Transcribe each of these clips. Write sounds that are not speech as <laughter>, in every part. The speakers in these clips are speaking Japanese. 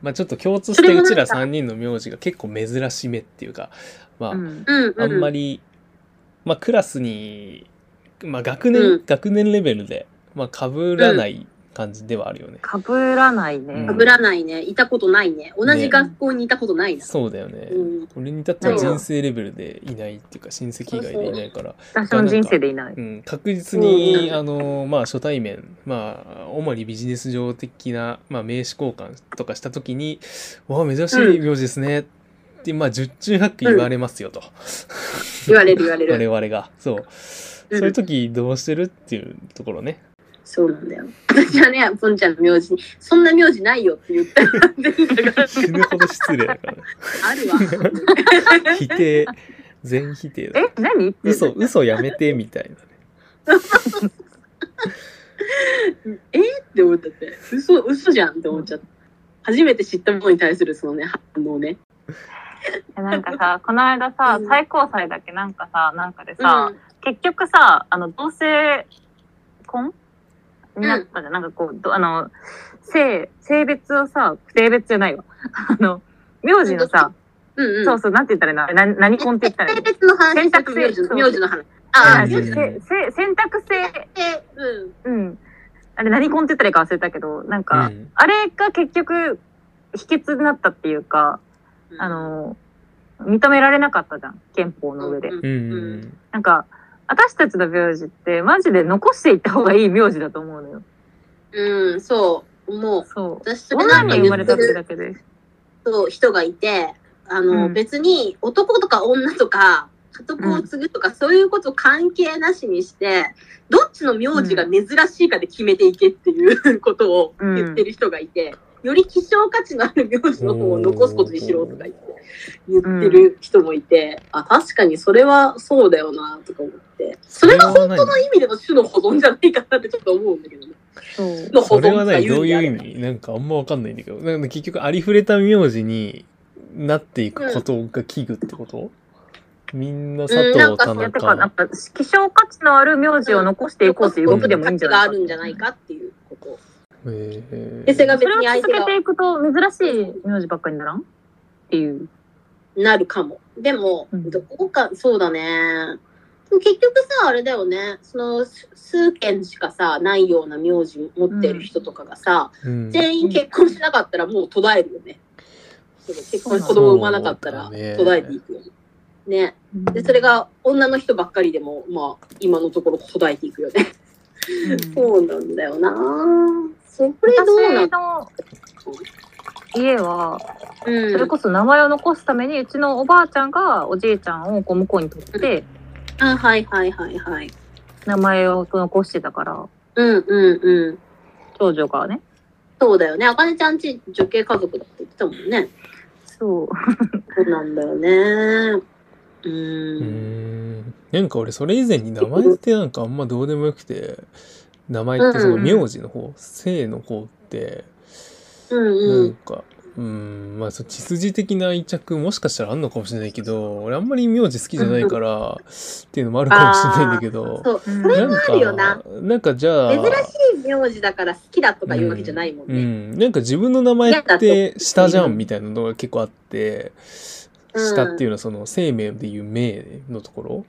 まあちょっと共通してうちら3人の名字が結構珍しめっていうかまあ、うん。あんまり、まあクラスに、まあ学年、うん。学年レベルで、まあ被らない感じではあるよね。かぶらないね。うん被らないね。いたことないね。同じ学校にいたことないな。そうだよね。うん俺に至っては人生レベルでいないっていうか親戚以外でいないから、私の人生でいない。うん、確実に、うんあのまあ初対面まあ主にビジネス上的な、まあ、名刺交換とかした時に「わあ珍しい名字ですね」って、まあ十中八九言われますよと、言われる言われる。<laughs> 我々がそう、そういう時どうしてるっていうところねそうなんだよ。私はね、ポンちゃんの名字に、そんな名字ないよって言ったら、死ぬほど失礼だから。ねあるわ。否定全否定だ。え何って嘘嘘やめてみたいなね。えって思っちゃって、嘘、嘘じゃんって思っちゃって。初めて知ったものに対するそのね、反応ね。なんかさ、この間さう、ん。最高裁だっけ？なんかさ、なんかでさ、うん。結局さ、あの、同性婚？になったじゃん。なんかこう、どあの、性、性別をさ、性別じゃないわ。<laughs> あの、名字のさ、うんうん。そうそう、なんて言ったらいいの？な何婚って言ったらいい性の別の話？選択肢名字の名字の話。ああ、選択性、で、うん。うん。あれ何婚って言ったらいいか忘れたけど、なんか、うんあれが結局、秘訣になったっていうか、うんあ、の、認められなかったじゃん、憲法の上で。うんうんなんか、私たちの名字って、マジで残していった方がいい名字だと思うのよ。うん、そう。もう、そう。私そ女に生まれたってだけで。そう人がいて、あの、うん別に男とか女とか、家督を継ぐとか、そういうこと関係なしにして、どっちの名字が珍しいかで決めていけっていうことを言ってる人がいて、より希少価値のある名字の方を残すことにしろとか言って、言ってる人もいて、あ、確かにそれはそうだよな、とか思って。それが本当の意味での種の保存じゃないかなってちょっと思うんだけどね。そそれはねどういう意意味味なんかあんまわかんないんだけどなんか結局ありふれた名字になっていくことが危惧ってこと、みんな佐藤うんなんか田いや、てか、やっ中ぱ、希少価値のある名字を残していこうという動きでもいいんじゃないか。があるんじゃないかっていうこと。へーでそれが別に相手が続けていくと、珍しい名字ばっかりにならん？っていう。なるかも。でも、うんどこか、そうだね。結局さ、あれだよね。その、す数件しかさ、ないような名字持ってる人とかがさ、うん全員結婚しなかったらもう途絶えるよね。結婚子供産まなかったら途絶えていくよね。ね。で、それが女の人ばっかりでも、まあ、今のところ途絶えていくよね。うんそうなんだよなそれどうなん？私の家は、うんそれこそ名前を残すために、うちのおばあちゃんがおじいちゃんをこう向こうに取って、あ、はいはいはいはい。名前を残してたから、うんうんうん。長女がね。そうだよね。あかねちゃんち女系家族だって言ってたもんね。そう。そうなんだよね。うん。んなんか俺それ以前に名前ってなんかあんまどうでもよくて名前ってその名字の方、姓の方ってうんなうんん。かうんまあそう血筋的な愛着もしかしたらあんのかもしれないけど俺あんまり名字好きじゃないからっていうのもあるかもしれないんだけどそう。うんそれなんあるよなかなんかじゃあ珍しい名字だから好きだとかいうわけじゃないもんうね。ん、なんか自分の名前って下じゃんみたいなのが結構あって、うん下っていうのはその生命でいう命のところ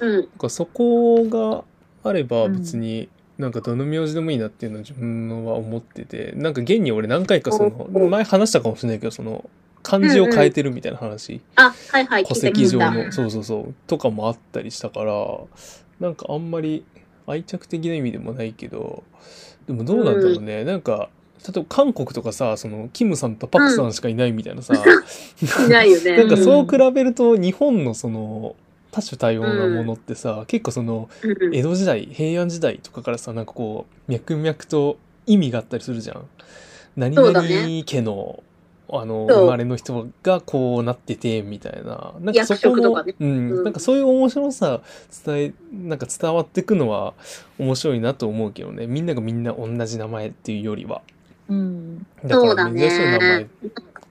うん。そこがあれば別になんかどの名字でもいいなっていうのを自分は思っててなんか現に俺何回かそのうん前話したかもしれないけどその漢字を変えてるみたいな話、あ、はいはい。戸聞いた聞いた。籍上のそうそうそうとかもあったりしたからなんかあんまり愛着的な意味でもないけどでもどうなんだろうね、なんか例えば韓国とかさそのキムさんとパクさんしかいないみたいなさ、<laughs> いないよね。<laughs> なんかそう比べると日本のその多種多様なものってさ、結構そのうん。江戸時代平安時代とかからさなんかこう脈々と意味があったりするじゃん。何々ね家のあの生まれの人がこうなっててみたいな。なんかそ役この、職とかね。うん。うん。なんかそういう面白さ伝えなんか伝わってくのは面白いなと思うけどね。みんながみんな同じ名前っていうよりは。うん。だから珍しい名前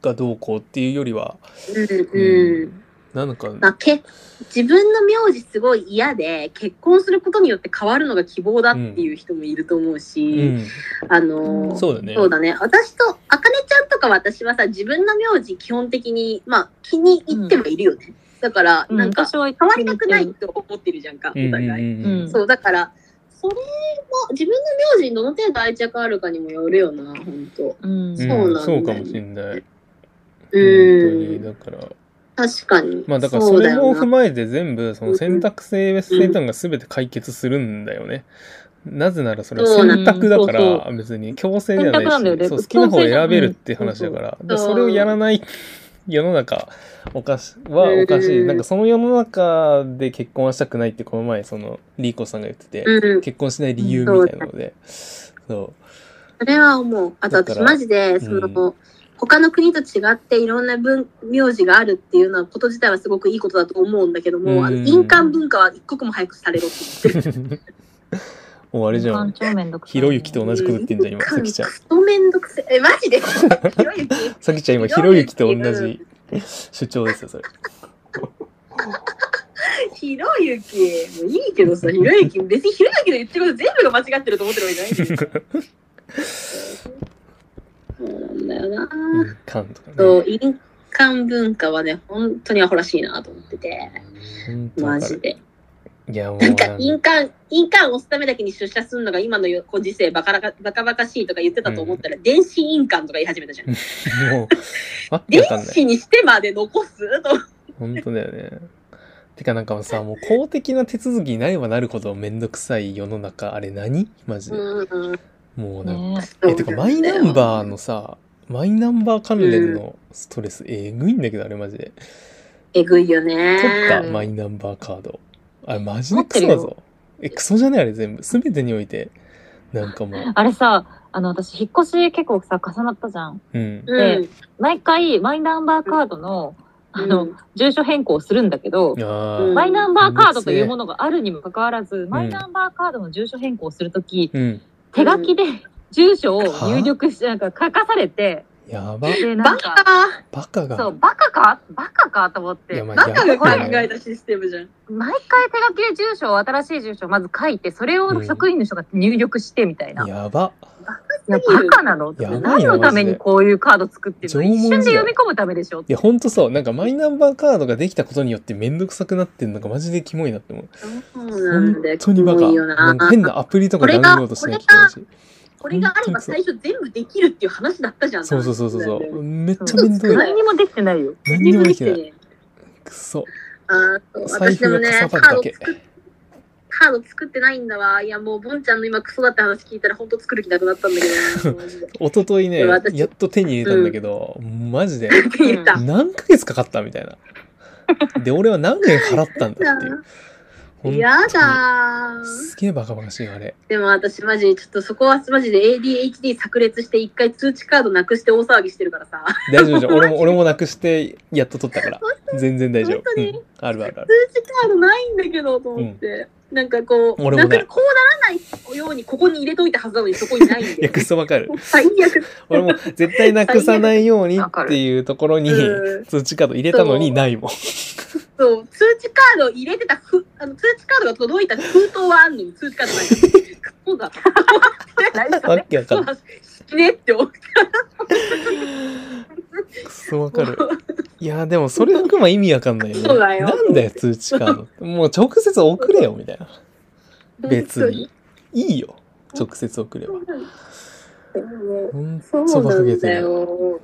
がどうこうっていうよりは、うん。うん。なんか、まあ、け自分の名字すごい嫌で結婚することによって変わるのが希望だっていう人もいると思ううし、ん。あのそうだね。そうだね。私とあかねちゃんとか私はさ自分の名字基本的にまあ気に入ってはいるよね、だからうん。なんか変わりたくないと思ってるじゃんかおうんうん。互い、うんうんうん。そうだからそれも自分の名字にどの程度愛着あるかにもよるよな本当うん。そうなんだよそうかもしれない。う本当に。んだから、確かに。まあだからうそれも踏まえて全部その選択性性というのが全て解決するんだよね。なぜならそれは選択だから別に強制ではないし、そう好きな方を選べるって話だから、それをやらない <laughs> 世の中おかしはおかしい。うんなんかその世の中で結婚はしたくないってこの前そのリーコさんが言ってて、うん。結婚しない理由みたいなので、そそれは思う。あと私マジで、その、他の国と違っていろんな文名字があるっていうのはこと自体はすごくいいことだと思うんだけども、うんあの印鑑文化は一刻も早くされろって言って。もうあれじゃん。ひろゆきと同じこと言ってんじゃん、今、さきちゃんク。ソめんどくせえ。え、マジで？<laughs> さきちゃん今、ひろゆきと同じ主張ですよ、それ。ひろゆき？もういいけどさ、ひろゆき、別にひろゆきの言ってること全部が間違ってると思ってるわけじゃないんだけど。<laughs> そうなんだよな。印鑑とかね。そう、印鑑文化はね、本当にアホらしいなと思ってて。マジで。いや、もうなんか印鑑、印鑑を押すためだけに出社するのが今のご時世バカバカバカバカしいとか言ってたと思ったら、電子印鑑とか言い始めたじゃん。<laughs> もう、電。子にしてまで残すと。本当だよね。てかなんかさ、もう公的な手続きになればなるほどめんどくさい世の中、あれ何？マジで。うん。もうなんか、ねえ、てかマイナンバーのさ、マイナンバー関連のストレス、えぐいんだけど、あれマジで。えぐいよ取ね。ったマイナンバーカード。あれマジでクソだ持ぞ。え、クソじゃねあれ全部。すべてにおいて。なんかもう。あれさ、あの、私、引っ越し結構さ、重なったじゃん。うん。うん。毎回、マイナンバーカードの、あの、住所変更するんだけど、マイナンバーカードというものがあるにもかかわらず、マイナンバーカードの住所変更するとき、うん。手書きで住所を入力し、なんか書かされて、やば。で、なバカバカが。そう、バカか？バカかと思っていや、まあバカが考えたシステムじゃん。毎回手書きで住所を、新しい住所をまず書いて、それを職員の人が入力してみたいな。いやば。や、バカなのやばいな何のためにこういうカード作ってるの？マジで一瞬で読み込むためでしょいや、ほんとそう。なんかマイナンバーカードができたことによってめんどくさくなってんのがマジでキモいなって思う。そうなんだ本よ。当にバカ。キモいよなんかな。変なアプリとかダウンロードしなきゃいけないし。これがあれば最初全部できるっていう話だったじゃん。そうそうそうそうそう。めっちゃめんどい。何にもできてないよ。何にもできてない。ねくそ。あ私でもね、かさばるだけカード作っカード作ってないんだわ。いや、もう、ボンちゃんの今クソだって話聞いたら、本当作る気なくなったんだけど。一昨日ね、やっと手に入れたんだけど、マジで。何ヶ月かかったみたいな。で、俺は何年払ったんだっていう。<laughs> やだー。すげえバカバカしいよ、あれ。でも私マジ、ちょっとそこはマジで ADHD 炸裂して一回通知カードなくして大騒ぎしてるからさ。大丈夫大丈夫。俺も、<laughs> 俺もなくして、やっと取ったから。全然大丈夫うんあるあるある。通知カードないんだけど、と思って。なんかこう、俺もないなんかこうならないようにここに入れといたはずなのにそこにないん <laughs> いや、で。くそわかる。最悪。俺も絶対なくさないようにっていうところにうん通知カード入れたのにないもん。そう、通知カード入れてたふ、あの通知カードが届いた封筒はあんのに通知カードない。そうだ。<laughs> わけわかんない。<laughs> 死ねって思。くそわかる。いや、でもそれ含ま意味わかんないよね。そうだよなんだよ、通知カード。もう直接送れよ、みたいな。別に。いいよ、直接送れば。本当に。ほんそうとバなんだカげてる。よ。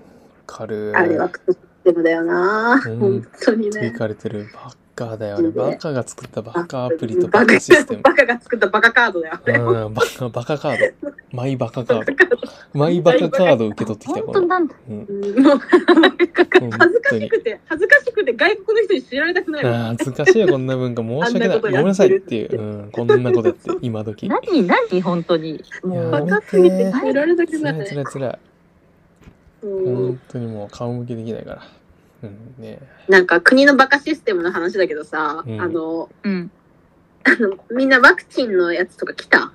軽い。あれはクソシステムだよな。本当にいね。かれてるバカだよバカが作ったバカアプリとバカバカシステム。バカが作ったバカカードだよ。バカ、バカカード。マイバカカード。マイバカカード受け取ってきた、この。本当なんだ。うんうんもう本恥ずか。しくて、恥ずかしくて外国の人に知られたくない恥ずかしいよ、こんな文化。申し訳ない。ごめんなさいっていう。うん、こんなことやって、今時。何？何？本当に。もうバカすぎて知られたくつらいない。つらいつらい。うん本当にもう顔向けできないから。うん、ねなんか国のバカシステムの話だけどさ、うんあの、うん。みんなワクチンのやつとか来た？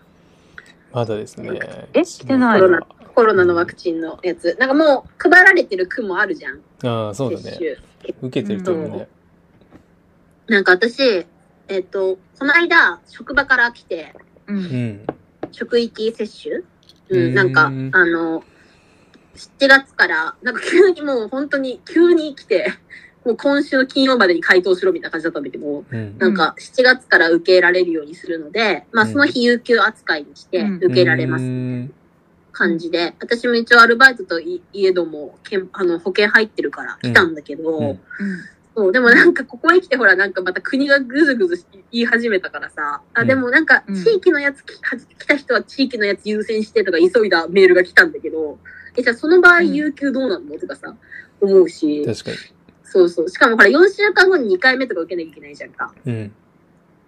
まだですね。え来てないコロナコロナのワクチンのやつ。なんかもう配られてる区もあるじゃん。ああ、そうだね。接種。受けてる人もね。なんか私、えっ、と、この間、職場から来て、う。うんん。職域接種？ううんん、なんか、あうんの、7月から、なんか急にもう本当に急に来て、<laughs> もう今週の金曜までに回答しろみたいな感じだったんだけど、うん。なんか7月から受けられるようにするので、まあうん。その日有給扱いにしてうん。受けられます。うん感じで、私も一応アルバイトといいえども、けんあの保険入ってるから来たんだけど、うん。そう、でもなんかここへ来てほらなんかまた国がぐずぐず言い始めたからさ、あ、うん。でもなんかうん地域のやつき来た人は地域のやつ優先してとか急いだメールが来たんだけど、え、じゃあその場合うん有給どうなんの？とかさ、思うし、確かに。そうそう。しかもほら4週間後に2回目とか受けなきゃいけないじゃんか。うん。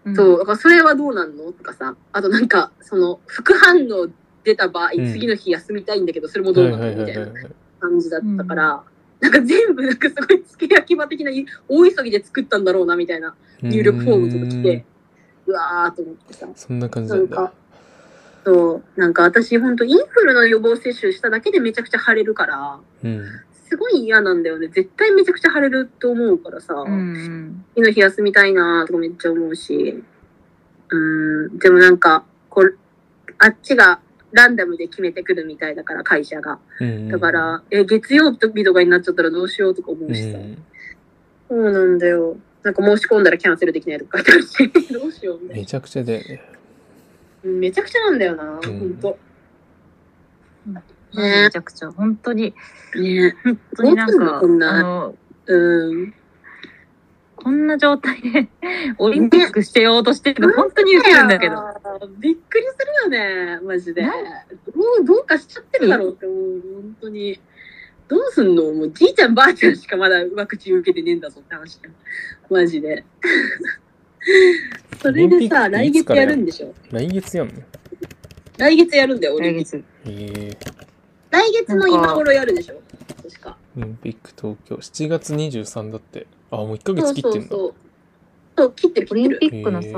うん。そう、だからそれはどうなんの？とかさ、あとなんか、その副反応出た場合、うん次の日休みたいんだけど、それもどうはいなのみたいな。感じだったから、なんか全部なんかすごい付け焼き場的な大急ぎで作ったんだろうなみたいな入力フォームとか来て、うわーと思ってさ。そんな感じなんだなんか。そう、なんか私ほんとインフルの予防接種しただけでめちゃくちゃ腫れるから、うん。すごい嫌なんだよね。絶対めちゃくちゃ腫れると思うからさ、うんうん。次の日休みたいなーとかめっちゃ思うし、うーん、でもなんか、こう、あっちがランダムで決めてくるみたいだから、会社が。うんだか、ら、え、月曜日とかになっちゃったらどうしようとか思ううしさ。ん。そうなんだよ。なんか申し込んだらキャンセルできないとか書いてあるし、<laughs> どうしようみたいめちゃくちゃだよね。な。めちゃくちゃなんだよな、んほんと。めちゃくちゃ、本当に、ね本当になんか、こんなあの、うん。こんな状態で <laughs> オリンピックしてようとしてるの、本当に受けるんだけど。びっくりするよね、マジで。なもうどうかしちゃってるだろうって思う、本当に。どうすんの？もうじいちゃんばあちゃんしかまだワクチン受けてねえんだぞって話。マジで。<laughs> それでさ、来月やるんでしょ？来月やんの？来月やるんだよ、オリン来ピック。月。ええ。来月の今頃やるでしょ？確か。オリンピック東京、7月23だって。あ、もう1ヶそう月切ってんだ。そうそう。そう、切ってるオリン切ってる。ピックのさ、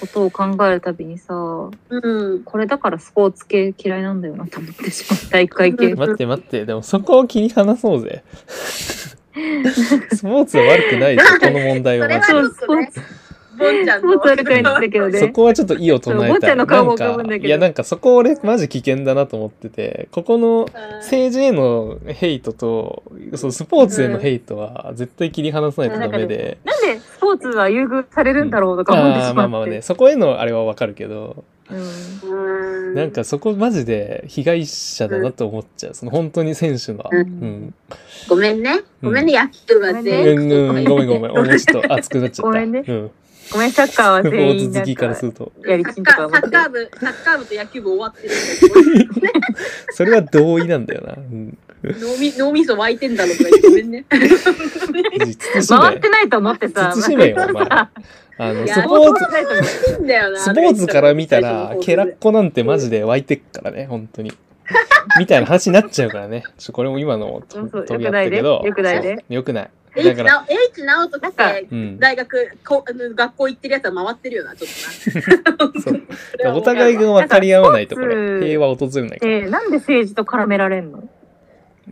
ことを考えるたびにさ、うん。これだからスポーツ系嫌いなんだよなと思ってしまう。大会系。待って待って、でもそこを切り離そうぜ。<laughs> スポーツは悪くないでしょ、この問題はマジでそれはそう、スポーツ。ボンちゃんスポーツ悪くないんだけどね。そこはちょっと意を唱えたい。ゃんの顔もなんか浮かぶんだけどいや、なんかそこ俺マジ危険だなと思ってて、ここの政治へのヘイトと、そうスポーツへのヘイトは絶対切り離さないとダメで。なんでスポーツは優遇されるんだろうとか思ってあしまって。ーまあまあね、そこへのあれはわかるけど、なんかそこマジで被害者だなと思っちゃう。その本当に選手の。うんうん。ごめんね。ごめんね、野球はう全ん、員。うん、ごめんごめん。俺ちょっと熱くなっちゃった。<laughs> ごめんねうん。ごめん、サッカーは全員好きからすかると。やり <laughs> サッちんサッ。カー部、サッカー部と野球部終わってる。<laughs> それは同意なんだよな。うん。脳み脳みそ湧いてんだろとか言ってごめんね。<laughs> 回って。ないと思ってさ。慎めよ、お前。あの、スポーツ。スポーツから見たら、ケラッッコなんてマジで湧いてっからね、本当に。みたいな話になっちゃうからね。ちょこれも今のもそうそう取り合ったけど。よくないでよくないよくない。だ H から、な H 直人ってうん。大学こあの学校行ってるやつは回ってるよな、ちょっとな。<laughs> お互いが分かり合わないとこれ平和訪れないから。えーなんで政治と絡められんの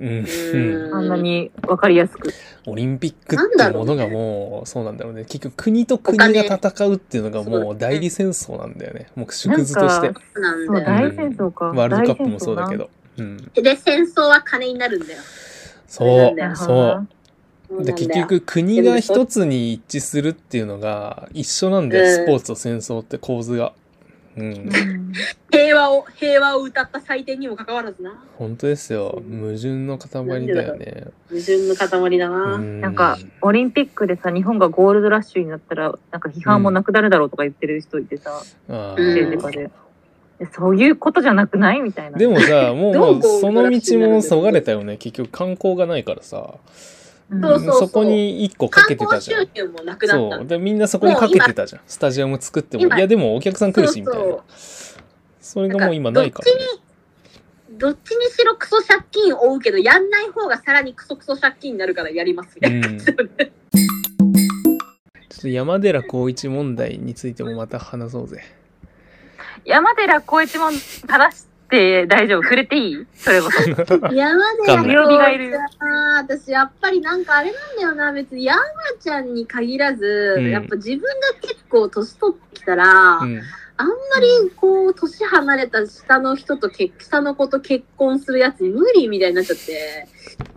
うん。あんなに分かりやすく。オリンピックっていうものがもう、そうなんだろうね。結局国と国が戦うっていうのがもう代理戦争なんだよね。もう縮図としてなん。かなんそう。大戦争か。ワールドカップもそうだけ大ど。うん。で、戦争は金になるんだよ。そうそな。う。で結局国が一つに一致するっていうのが一緒なんだよ、うんスポーツと戦争って構図が。うん。うん平和を、平和を歌った祭典にもかかわらずな。本当ですよ。矛盾の塊だよね。矛盾の塊だな。うんなんか、オリンピックでさ、日本がゴールドラッシュになったら、なんか批判もなくなるだろうとか言ってる人いてさ、あうん政治家で。えそういうことじゃなくないみたいな。でもさ、もうもうその道もそがれたよね。結局観光がないからさ。うん、そうそうそうこに一個か観けてたじゃんそう。で、みんなそこにかけてたじゃん。スタジアム作っても。今いや、でもお客さん来るし、みたいな。そうそれがもう今ないからね。どっちにしろクソ借金を負うけど、やんない方がさらにクソクソ借金になるからやりますみたいな。うん。<laughs> ちょっと山寺宏一問題についてもまた話そうぜ。山寺宏一も話しって大丈夫？触れていい？それこそ。<laughs> 山でわかんない。曜日がいる私やっぱりなんかあれなんだよな。別に山ちゃんに限らず、うん。やっぱ自分が結構年取ってきたら、うん。あんまりこう年離れた下の人と結下の子と結婚するやつ無理みたいになっちゃって、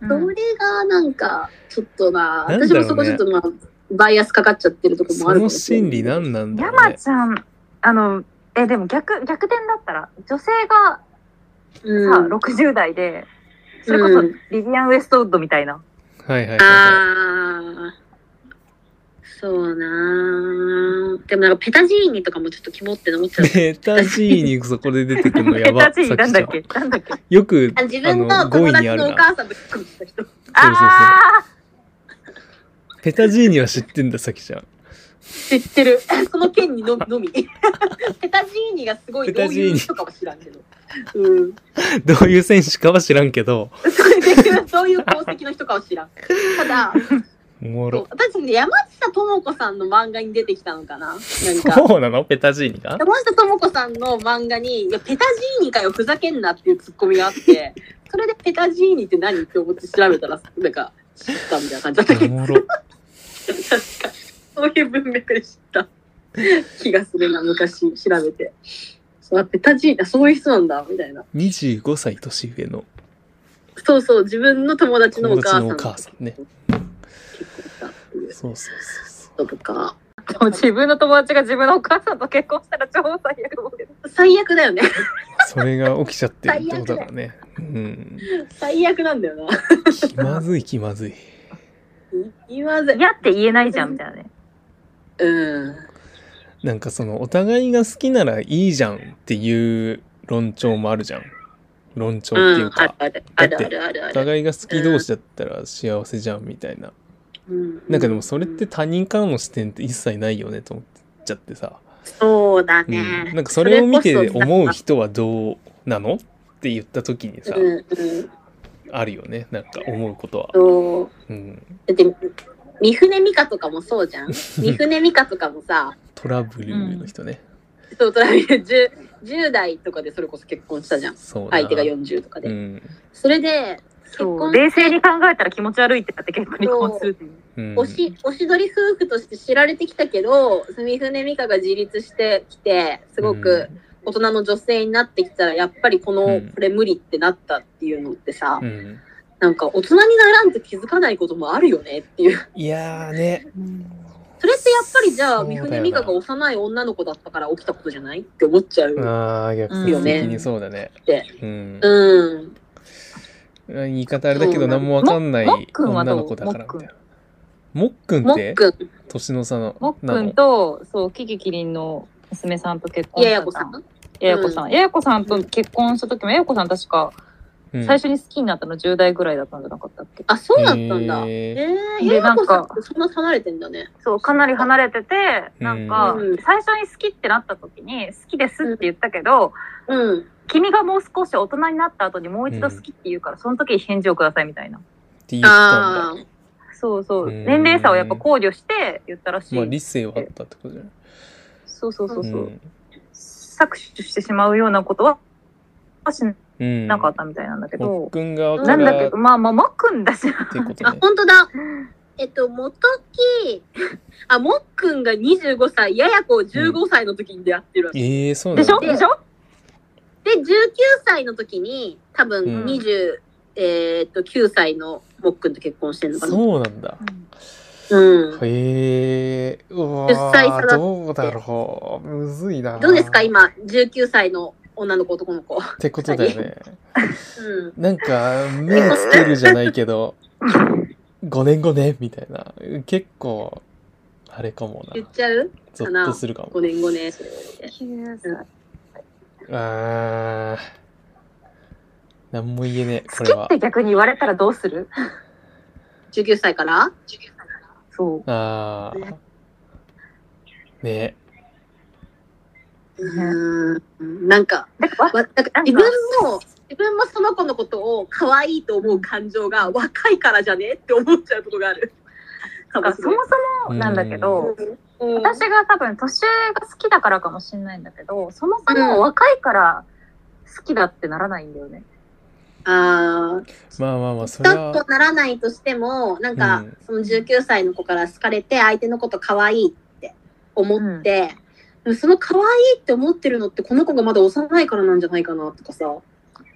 それがなんかちょっとな、うね。私もそこちょっとまあバイアスかかっちゃってるところもそのあるかもしれない。心理何なんだろう山ね。ちゃん、あの、え、でも逆、逆転だったら、女性がさ、うん、60代で、それこそうんリビアン・ウエストウッドみたいな。はいはいはいはああ、そうなーでもなんかペタジーニとかもちょっとキモって思っちゃうい。<laughs> ペタジーニそこで出てくるのやば。ペタチーなんだっけ？なんだっけ？よく、あ自分あのの友達のお5位にあるな母さんと結婚した人。あペタジーニは知ってんだ、さきちゃん。知ってる。<laughs> その件にののみ。ペタジーニがすごいどういう人かは知らんけど。うん。どういう選手かは知らんけど、そういう <laughs> 功績の人かは知らん。ただ、おもろ。私ね、山下智子さんの漫画に出てきたのかななんか。そうなの？ペタジーニが？山下智子さんの漫画に、いや、ペタジーニかよ、ふざけんなっていうツッコミがあって、それでペタジーニって何？って思って調べたら、なんか、知ったみたいな感じだったけど、おもろ。確か、そういう文脈で知った気がするな、昔調べて。そうあペタジーニ、あそういう人なんだ、みたいな。25歳年上のそうそう、自分の友達のお友達のお母さん。母さんね。結婚したっていうそうそうそう人とか。ーでも自分の友達が自分のお母さんと結婚したら超最悪。最悪だよね。そう。それが起きちゃってるってことだからね。うん。最悪なんだよな。気まずい気まず <laughs> い。言わず。嫌って言えないじゃん、みたいなね。うん。なんかそのお互いが好きならいいじゃんっていう論調もあるじゃん。論調っていうか、あるあるあるあるあおる。互いが好き同士だったら幸せじゃんみたいな。うんなんかでもそれって他人からの視点って一切ないよねと思っちゃってさ。そうだうんね。なんかそれを見て思う人はどうなのって言った時にさ、うんうん。あるよね。なんか思うことは。うん。だって、三船美香とかもそうじゃん？<laughs> 三船美香とかもさ、トラブルの人ね。そう、トラビル 10, 10代とかでそれこそ結婚したじゃん。そうな相手が40とかで。うん。それで、結。婚冷静に考えたら気持ち悪いってなって結婚するっていう。うん。おし、おしどり夫婦として知られてきたけど、三船美香が自立してきて、すごく大人の女性になってきたら、やっぱりこの、うんこれ無理ってなったっていうのってさ、うん。うん。なんか大人にならんと気づかないこともあるよねっていう。いやーね。それってやっぱりじゃあ、三船美香が幼い女の子だったから起きたことじゃないって思っちゃう。ああ、逆にそうだね。ってうん。うん。言い方あれだけど何もわかんない女の子だからみたいな。もっくんもって？年の差の。もっくんと、そう、キキキリンの娘さんと結婚やしたやこさん。ややこさん。ややこさんと結婚した時も、ややこさん確か、うん最初に好きになったの10代ぐらいだったんじゃなかったっけ？あ、そうだったんだ。へえーー、でなんってそんな離れてんだね。そう、かなり離れてて、なんかうん、最初に好きってなった時に、好きですって言ったけど、うん。君がもう少し大人になった後にもう一度好きって言うから、その時に返事をくださいみたいな。って言ったんあだ。そうそう。うん年齢差をやっぱ考慮して言ったらしい。まあ理性はあったってことじゃない？そうそうそうそう。ん搾取してしまうようなことはしうん。なかったみたいなんだけど、もっくん側からっなんだけ？ど、まあまあ、まくんだし。あ、てことね。本当だ。えっと、元木、あ、もっくんが25歳、ややこ15歳の時に出会ってるわけ。ええそうなんでしょ？だ。でしょ？で、19歳の時に、多分うん20、えーっと、9歳のもっくんと結婚してるのかな。そうなんだ。うん。へえうわ10歳差だってーどうだろう。むずいな。どうですか？今、19歳の女の子、男の子。ってことだよね。うん。なんか、目つけるじゃないけど、5年後ね、みたいな。結構、あれかもな言っ。ちゃう？ゾッとするかも。?5 年後ね。あー。なんも言えねえ、これは好きっ。て逆に言われたらどうする？19歳から？そう。あー。ねうん。なんか、だからわなんか自分も、自分もその子のことを可愛いと思う感情が若いからじゃねって思っちゃうことがある。そもそもなんだけど、うん私が多分年上が好きだからかもしれないんだけど、そもそも若いから好きだってならないんだよね。ああ、まあまあまあ、それだとは、ならないとしても、なんか、うんその19歳の子から好かれて、相手のこと可愛いって思って、でもその可愛いって思ってるのって、この子がまだ幼いからなんじゃないかなとかさ、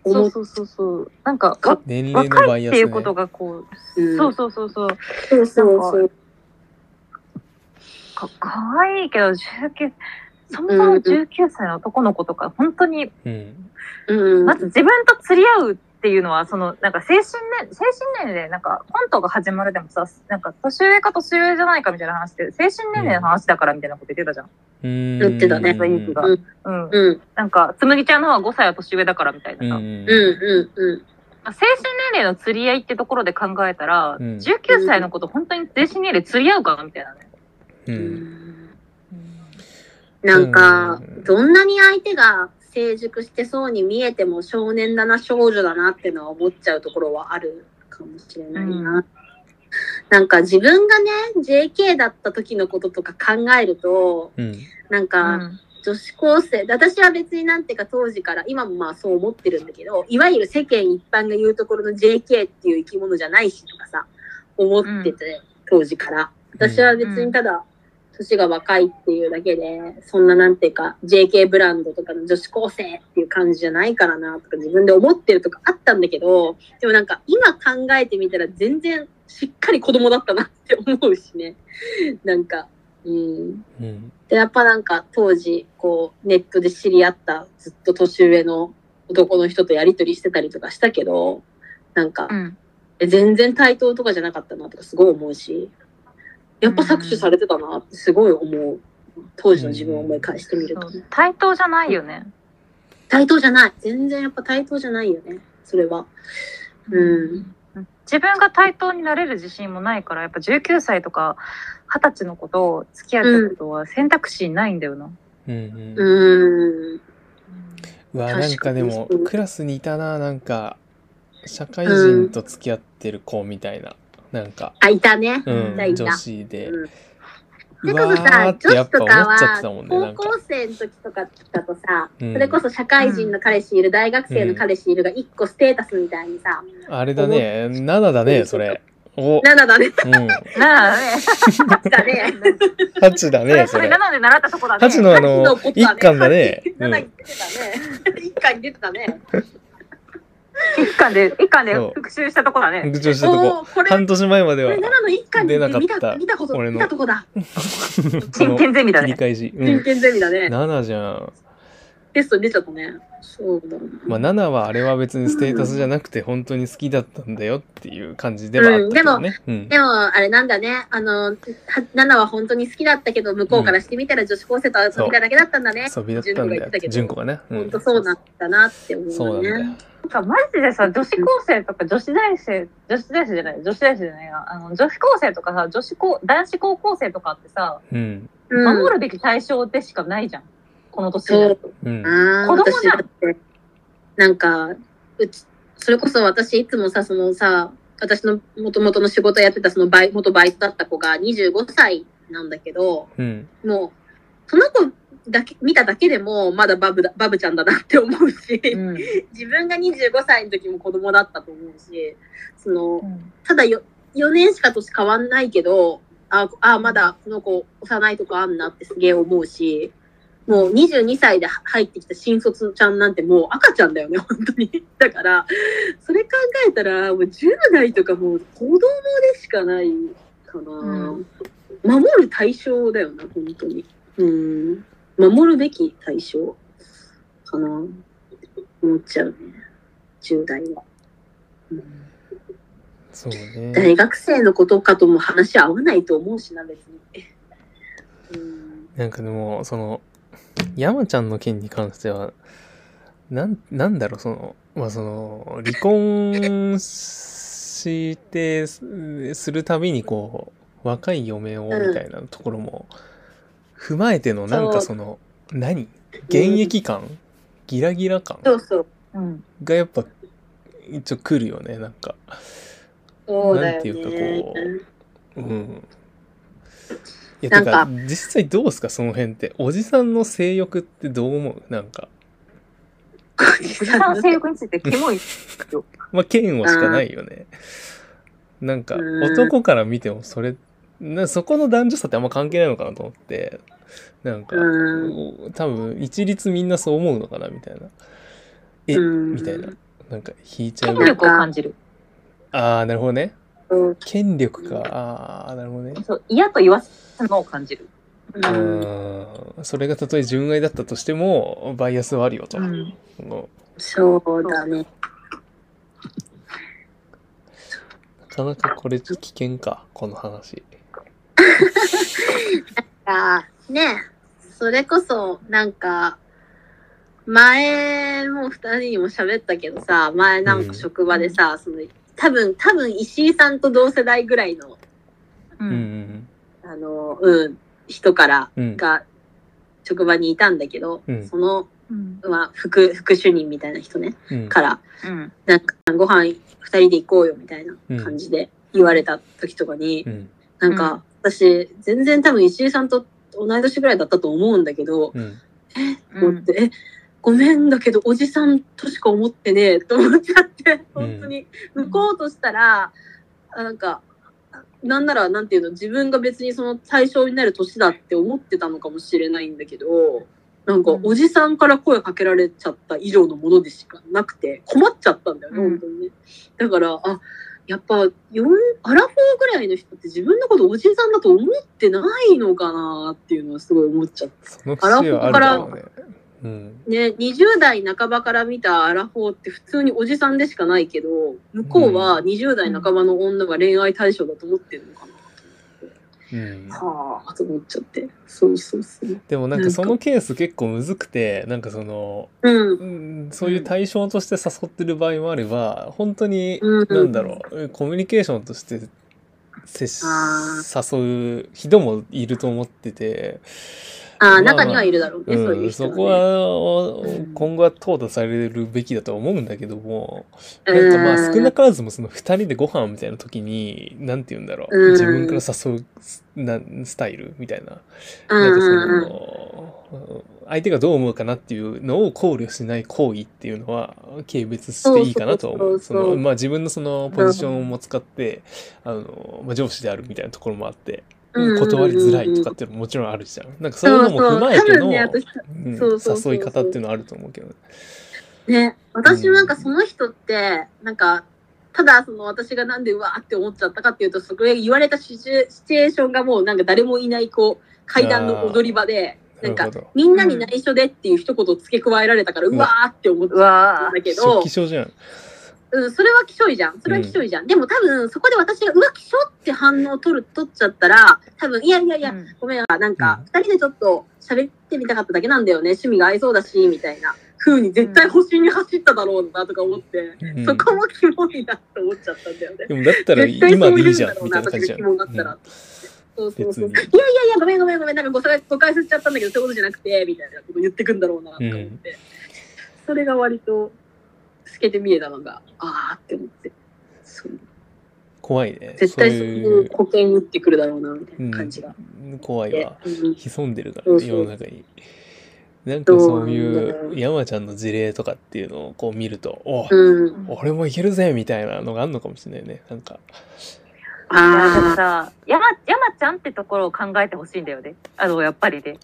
そうそうそうそう。なんか、かわ年齢の若バイアスねいっていうことがこう、うんそうそうそうそう。そうそうそう。かかわいいけど、19、そもそも19歳の男の子とか、本当に、うん。うん。まず自分と釣り合うっていうのは、その、なんか精神年、精神年齢、なんかコントが始まるでもさ、なんか年上か年上じゃないかみたいな話で、精神年齢の話だからみたいなこと言ってたじゃん。うん。言ってたねうんうん。うん、なんか、つむぎちゃんの方が5歳は年上だからみたいなさ。うん。うん、うん、精神年齢の釣り合いってところで考えたら、うん19歳のこと本当に精神年齢釣り合うかなみたいなね。う。うんんなんかうん、どんなに相手が成熟してそうに見えても少年だな、少女だなっていうのは思っちゃうところはあるかもしれないな。うなんか自分がね、JK だった時のこととか考えると、うん。うなんか、ん。女子高生、私は別になんていうか当時から、今もまあそう思ってるんだけど、いわゆる世間一般が言うところの JK っていう生き物じゃないしとかさ、思ってて、当時から。私は別にただ、年が若いっていうだけで、そんななんていうか、JK ブランドとかの女子高生っていう感じじゃないからなとか自分で思ってるとかあったんだけど、でもなんか今考えてみたら全然しっかり子供だったなって思うしね。なんか、うん。うん。で、やっぱなんか当時、こう、ネットで知り合ったずっと年上の男の人とやりとりしてたりとかしたけど、なんかう、ん。え全然対等とかじゃなかったなとかすごい思うし、やっぱ搾取されてたなってすごい思う。当時の自分を思い返してみると。そう対等じゃないよね。対等じゃない。全然やっぱ対等じゃないよね。それは。うん。自分が対等になれる自信もないから、やっぱ19歳とか20歳の子と付き合うってことは選択肢ないんだよな。うん。うん。うーん。うわ、なんかでもクラスにいたな、なんか、社会人と付き合ってる子みたいな。なんか、あ、いたね。うんいたいた女子で。うんこそさ女子とかは。高校生の時とかだとさ、うんそれこそ社会人の彼氏いる、大学生の彼氏いるが一個ステータスみたいにさ、あれだね、7だね、それ。お、7だね、うん。なあね。8だね。8だそれ、ね、それそれ。7で習ったとこだね。8のあの、一巻だね。7に出てたね。一巻に出てたね。一巻で、一巻でそう復習したとこだね。復習したとこ。おーこれ、半年前まではこれ、7の一巻に出なか見ったた見たこと、俺の見たとこだ。そ <laughs> 真の剣ゼミだね。切り返し。うん。真剣ゼミだね。7じゃん。テストに出ちゃったね。そうだ。まあ、7はあれは別にステータスじゃなくて本当に好きだったんだよっていう感じではあったけどね。うん。でも、あれなんだね。あの、は7は本当に好きだったけど、向こうからしてみたら女子高生と遊びたいだけだったんだね。遊びだったんだよ純子が言ってたけ。ど純子がね。うん本当そうなんだなって思うね。そうなんだよ。なんかマジでさ、女子高生とか女子大生、女子大生じゃない、女子大生じゃないな。あの、女子高生とかさ、女子高、男子高校生とかってさ、うん。うん守るべき対象でしかないじゃん。この年になると。うん。子供じゃんなんか、うち、それこそ私いつもさ、そのさ、私の元々の仕事やってたそのバイ、元バイトだった子が25歳なんだけど、うん。もう、その子だけ、見ただけでも、まだバブだ、バブちゃんだなって思うし、うん。<laughs> 自分が25歳の時も子供だったと思うし、その、うんただよ、4年しか年変わんないけど、あ、あ、まだこの子幼いとこあんなってすげえ思うし、もう22歳で入ってきた新卒ちゃんなんてもう赤ちゃんだよね、本当に。<laughs> だから、それ考えたら、もう10代とかもう子供でしかないかな。うん守る対象だよな、本当に。うん。守るべき対象かな。思っちゃうね。10代は。うんそうね。大学生のことかとも話合わないと思うしな、別に。うん、なんかでも、その、山ちゃんの件に関しては、なん、なんだろう、その、まあその、離婚してすするたびにこう、若い嫁をみたいなところも踏まえての、なんかその、何？現役感？ギラギラ感？そうそう。うん。がやっぱ、一応来るよね、なんか。そうだよね。なんていうかこうん。いや、なんかてか、実際どうすか、その辺って。おじさんの性欲ってどう思う？なんか。おじさんの性欲についてキモい。<laughs> まあ嫌悪しかないよね。なんかうん男から見てもそれなそこの男女差ってあんま関係ないのかなと思って。なんかう多分一律みんなそう思うのかなみたいな。えうん。みたいな。なんか引いちゃう。権力を感じる。ああなるほどね。うん。権力か。ああなるほどね。そう、嫌と言わせるのを感じる。うーんそれがたとえ純愛だったとしてもバイアスはあるよと、うん。もそうだね。うなかなかこれ危険かこの話あねそれこそ、なんか、前も二人にも喋ったけどさ、前なんか職場でさ、その、多分、多分石井さんと同世代ぐらいの、う。うんんあの、うん、人から、うん。うんが、職場にいたんだけど、うん。その、うん。まあ、副、副主任みたいな人ね、うん。から、うん。なんか、ご飯二人で行こうよ、みたいな感じで言われた時とかに、うん。なんか、私、全然多分石井さんと同い年ぐらいだったと思うんだけど、うん。思って、え、ごめんだけど、おじさんとしか思ってねえ、と思っちゃって、本当に、向こうとしたら、あなんか、なんなら、なんていうの、自分が別にその対象になる年だって思ってたのかもしれないんだけど、なんか、うん。おじさんから声かけられちゃった以上のものでしかなくて、困っちゃったんだよね、うん。本当にね。だから、あ、やっぱ、よんアラフォーぐらいの人って自分のことおじさんだと思ってないのかなっていうのはすごい思っちゃった。その節はあるだろうねうんね、20代半ばから見たアラフォーって普通におじさんでしかないけど、向こうは20代半ばの女が恋愛対象だと思ってるのかな。うんはあ、と思っちゃって。そうそうそう。でもなんかそのケース結構むずくてなんかその、うん。うん、そういう対象として誘ってる場合もあれば本当にうんなんだろうコミュニケーションとして接誘う人もいると思ってて、ああ、まあ。中にはいるだろうね、そううん、いう人が、ね。そこはうん。今後は淘汰されるべきだとは思うんだけども、うん、なんかまあ少なからずもその2人でご飯みたいな時になんて言うんだろう、うん。自分から誘うなスタイルみたいな。うん。なんかその、相手がどう思うかなっていうのを考慮しない行為っていうのは軽蔑していいかなとは思う。そそうそうそう。のまあ自分のそのポジションも使って、あの、まあ、上司であるみたいなところもあって、うん断りづらいとかっていうのももちろんあるじゃん。なんかそういうのも踏まえての誘い方っていうのはあると思うけどね。ね、私もなんかその人って、なんか、ただその私がなんでうわーって思っちゃったかっていうと、そこで言われたシチュエーションがもうなんか誰もいないこう階段の踊り場で、なんか。みんなに内緒でっていう一言付け加えられたから、ううわわーって思っちうゃわうんだけ初ど期、症じゃん。うん、それはきしょいじゃん。それはきしょいじゃん。でも多分そこで私がうわ、きしょって反応を取る、取っちゃったら、多分いやいやいや、うんごめん、なんか二人でちょっと喋ってみたかっただけなんだよね。趣味が合いそうだし、みたいな風に絶対星に走っただろうなとか思って、うんそこもキモいなって思っちゃったんだよね。でもだったら絶対今でいいじゃそう言うんだろみたいな感じじゃん。私がキモになったら。そうそうそう。い別にやいやいや、ごめんごめんごめん、なんか誤解誤解させちゃったんだけど、そういうことじゃなくて、みたいなこと言ってくんだろうなと思って。それが割と透けて見えたのが、あーって思って。そう怖いね。絶対そういいう保険打ってくるだろうな、みたいな感じが。うん怖いでわ。うん潜んでるからね、そうそう世の中に。なんかそういそうう山ちゃんの事例とかっていうのをこう見ると、おうん。俺もいけるぜみたいなのがあるのかもしれないね。なんか、あさ、山、山ちゃんってところを考えてほしいんだよね。あの、やっぱりね。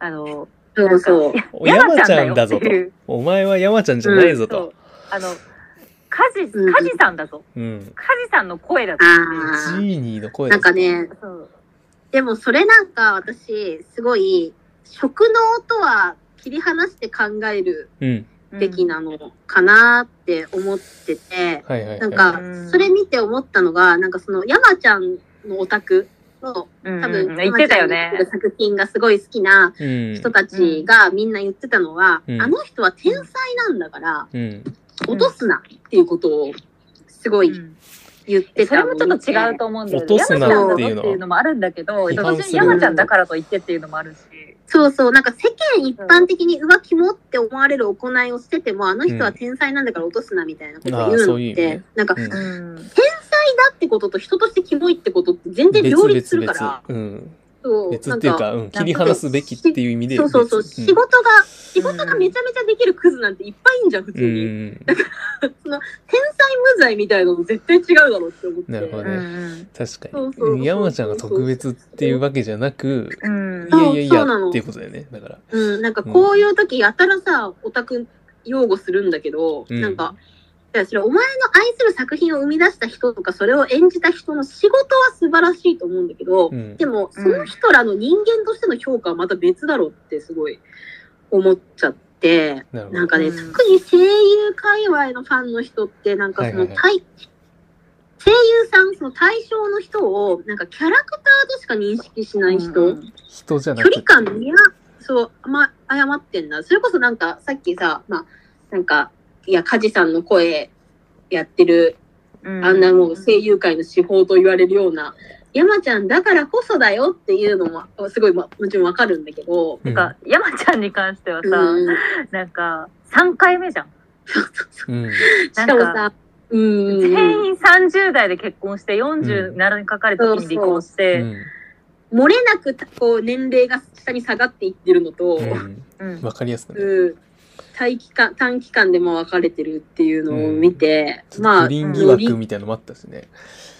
あの、あ、そうそう。お山ちゃんだぞとお前は山ちゃんじゃないぞとそう。。あの、カジ、うんカジさんだぞ。うん。カジさんの声だぞあジーニーの声なんかぞね、そう。でもそれなんか私、すごい、食能とは切り離して考えるうん。べきなのかなって思ってて、はいはいはい。なんかうん、それ見て思ったのが、なんかその山ちゃんのオタクの、うん、多分、うん言ってたよね山ちゃんの作る作品がすごい好きなうん。人たちがみんな言ってたのは、うんあの人は天才なんだから、うん。落とすなっていうことをすごいうん言ってそれたのを見てもちょっと違うと思うんだよね。落とすな山ちゃんだぞっていうのはっていうのもあるんだけど、批判する別に山ちゃんだからと言ってっていうのもあるし。そうそう、なんか世間一般的に浮気もって思われる行いをしてても、あの人は天才なんだから落とすなみたいなことを言うのって、ういう意味ねなんか、うんうん。だってことと人としてキモいってことって全然両立するから。うん。そう別っていうか、うん、切り離すべきっていう意味で。そうそうそう、別仕事が、仕事がめちゃめちゃできるクズなんていっぱいいんじゃん、普通うん。うに。ん。その、天才無罪みたいなの絶対違うだろうって思って。うなるほどねん確かそうそうに。そう山ちゃんが特別っていうわけじゃなく、うんいやいやいそうなのやっていうことだよね。だから。うん、なんかこういう時やたらさ、オタク擁護するんだけど、うんなんか、いやそれお前の愛する作品を生み出した人とか、それを演じた人の仕事は素晴らしいと思うんだけど、うんでも、その人らの人間としての評価はまた別だろうってすごい思っちゃって、ななん。かね、うん特に声優界隈のファンの人って、なんかその、はいはいは対声優さん、その対象の人を、なんかキャラクターとしか認識しない人、うん人じゃな距くて。離感にや、そう、ま誤ってんな。それこそなんか、さっきさ、まあ、なんか、いや、カジさんの声やってる、うん。あんなもう声優界の手法と言われるような、山ちゃんだからこそだよっていうのも、すごい、ま、もちろんわかるんだけど、うん。なんか、山ちゃんに関してはさ、うん、なんか、3回目じゃん。うん。しかもさ、うん、全員30代で結婚して、40になるにかかる時に離婚して、うん。漏れなくこう年齢が下に下がっていってるのと、わかりやすくね。うん短期間短期間でも分かれてるっていうのを見て、ちょっとまあ不倫疑惑みたいのもあったしね。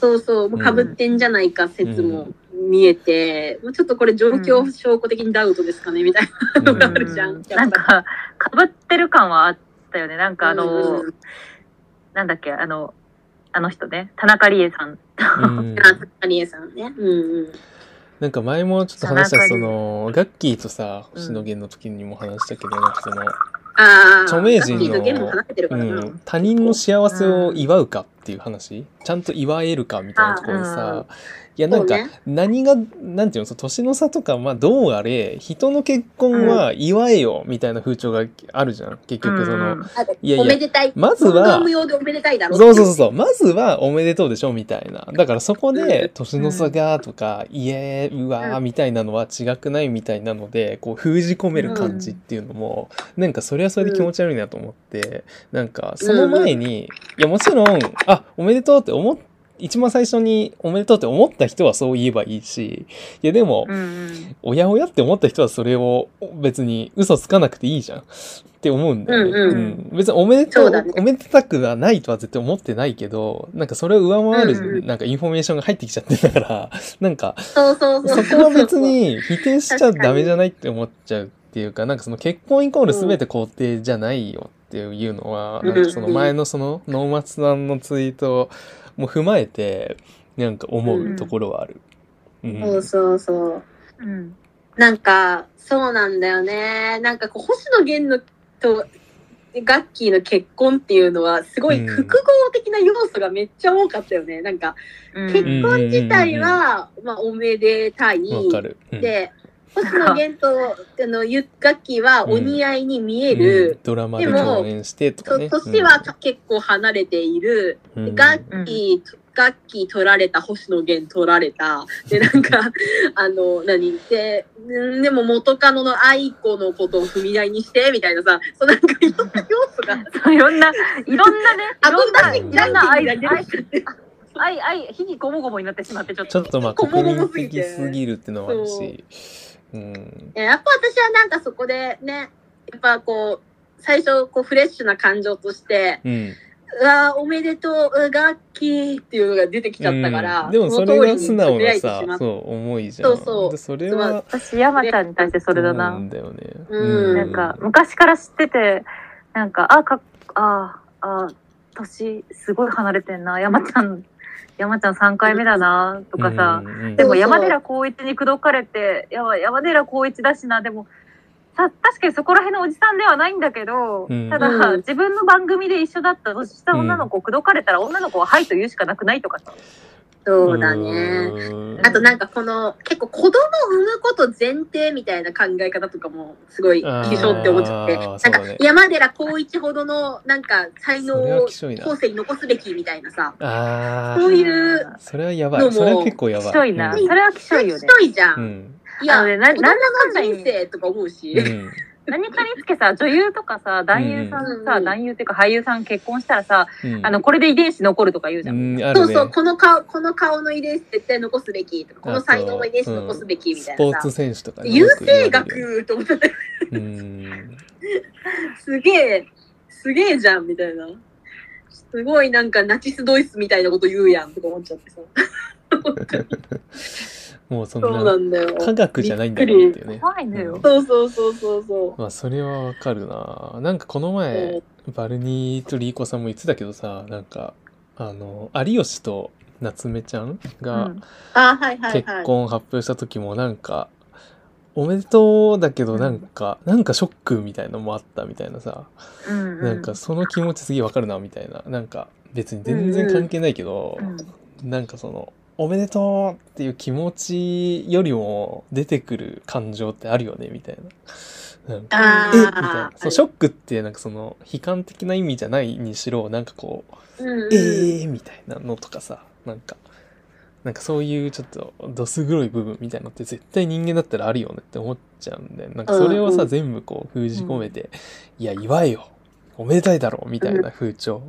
そうそうもうかぶってんじゃないか説も見えて、もうちょっとこれ状況証拠的にダウトですかねみたいなのがあるじゃん。うんなんか、かぶってる感はあったよね。なんかあの、うんなんだっけ、あの、あの人ね、田中理恵さん。うん <laughs> あ高理恵さんね。うんうん。なんか前もちょっと話した田中そのガッキーとさうん星野源の時にも話したけど、なんかその、著名人のう。ん、他人の幸せを祝うかっていう話、ちゃんと祝えるかみたいなところであさ、いやなんか何が、なんていうの、その年の差とか、まあどうあれ、人の結婚は祝えよみたいな風潮があるじゃん。結局その、うんあいやいやおめでたい。まずは問答無用でおめでたいだろそうそうそうそう。まずはおめでとうでしょみたいな。だからそこうでん年の差がとか、いえうわーみたいなのは違くないみたいなので、こう封じ込める感じっていうのも、なんかそれはそれで気持ち悪いなと思って、なんかその前に、いやもちろん、あ、おめでとうって思っ一番最初におめでとうって思った人はそう言えばいいし、いやでも、うんうん。おやおやって思った人はそれを別に嘘つかなくていいじゃん。って思うんだよね。うんうん。別におめでとうね。おめでたくはないとは絶対思ってないけど、なんかそれを上回うんるなんかインフォメーションが入ってきちゃってたから、<laughs> なんかそこは別に否定しちゃダメじゃないって思っちゃうっていうか、なんかその結婚イコール全て肯定じゃないよっていうのは、うんなんかその前のその能松さんのツイートも踏まえて、なんか思うところはある。うんそうそうそう。うんなんか、そうなんだよね。なんかこう、星野源のと、ガッキーの結婚っていうのは、すごいうん複合的な要素がめっちゃ多かったよね。なんか、うん結婚自体は、まあ、おめでたい。わかる。うんで、星野源と、あの、ゆガッキーはお似合いに見えうんる。ドラマで共演してとかとね。年は結構離れている。うんガッキー、ガッキー取られた、星野源取られた。で、なんか、あの、何で、んでも元カノの愛子のことを踏み台にして、みたいなさ、そうなんかいろんな要素が、そういろんな、いろんなね、い後ろんな、いろんな愛、が愛出てきて愛、愛、火にゴモゴモになってしまって、ちょっと。ちょっとまあこぼ国民こぼすぎて的すぎるっていうのはあるし。うん。えやっぱ私はなんかそこでね、やっぱこう、最初、こう、フレッシュな感情として、うん。うわーおめでとう、うガッキーっていうのが出てきちゃったから、うんでもそれが素直なさそう、思いじゃん。そうそうでそれは、私、山ちゃんに対してそれだなな。んだよね。うんなんか、昔から知ってて、なんか、あ、かっ、あ、あ、年、すごい離れてんな。山ちゃん、山ちゃん3回目だな、とかさ。うんうんうんでも山寺宏一に口説かれて、やば山寺宏一だしな、でも、さ、確かにそこら辺のおじさんではないんだけど、うんただ、うん自分の番組で一緒だった年下女の子を口説かれたら、女の子ははいと言うしかなくないとかさ。そうだね。うんあとなんかこの結構子供を産むこと前提みたいな考え方とかもすごい希少って思っちゃって、なんか山寺宏一ほどのなんか才能を後世に残すべきみたいなさ、ああ、そういうそれはやばい。それは結構やばい。それはきしょいよね。ひどいじゃん。うん。いや、ななんだかんだ人生とか思うし、うん何かにつけさ、女優とかさ、男優さんさ、うん男優っていうか俳優さん結婚したらさ、うんあの、これで遺伝子残るとか言うじゃん。うん、ね。そうそう、この顔、この顔の遺伝子絶対残すべきとか、この才能の遺伝子残すべきみたいなさスポーツ。選手とかね優よく言われ生るよね学と思って、うん。すげえ、すげえじゃん、みたいな。すごいなんかナチスドイツみたいなこと言うやんとか思っちゃってさ。<laughs> もうそんそうななんだよ。科学じゃないんだろうっていうね。怖いのようんそうそうそうそうそう。まあそれはわかるな。なんかこの前、バルニーとリーコさんも言ってたけどさ、なんか、あの、有吉と夏目ちゃんうがんあ、はいはい結はい。婚発表した時もなんか、おめでとうだけどうんなんか、なんかショックみたいなのもあったみたいなさ、うんうんなんかその気持ちすげえわかるなみたいな。なんか別に全然関係ないけど、うんなんかその、おめでとうっていう気持ちよりも出てくる感情ってあるよねみたいな。なんかあえみたいな。ーそうショックってなんかその悲観的な意味じゃないにしろなんかこう、うんうん。えーみたいなのとかさなんかなんかそういうちょっとどす黒い部分みたいなのって絶対人間だったらあるよねって思っちゃうんでなんかそれをさ、うんうん。全部こう封じ込めて、いや祝えよ。おめでたいだろみたいな風潮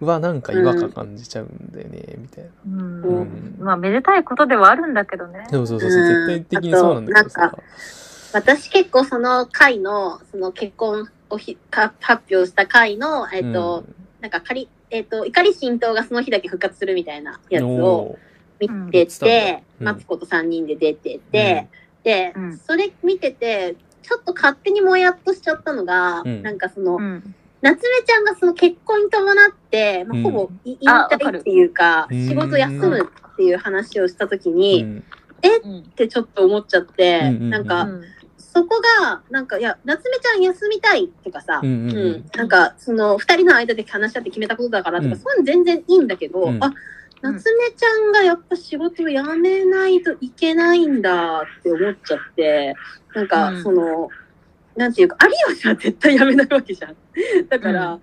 はなんか違和感感じちゃうんだよね、みたいな。うん。うん。まあ、めでたいことではあるんだけどね。そうそうそう絶対的にそうなんだけどさあとなん。私結構その回の、その結婚をひか発表した回の、えっ、と、なんか仮、えっ、と、怒り神道がその日だけ復活するみたいなやつを見ててマツコと3人で出てて、で、うん。それ見てて、ちょっと勝手にもやっとしちゃったのが、うん。なんかその、うん。夏目ちゃんがその結婚に伴って、まあ、うん。ほぼい引あわかる退っていうか、うん仕事休むっていう話をしたときうに、っんうん。てちょっと思っちゃって、うんうんうん。なんか、うん。そこが、なんか、いや、夏目ちゃん休みたいとかさ、うんうんうん。うん。なんか、その、二人の間で話し合って決めたことだからとか、うん。そういうの全然いいんだけど、うん。あ、夏目ちゃんがやっぱ仕事を辞めないといけないんだって思っちゃって、なんか、うん。その、なんていうか、有吉は絶対辞めないわけじゃん。<laughs> だから、うん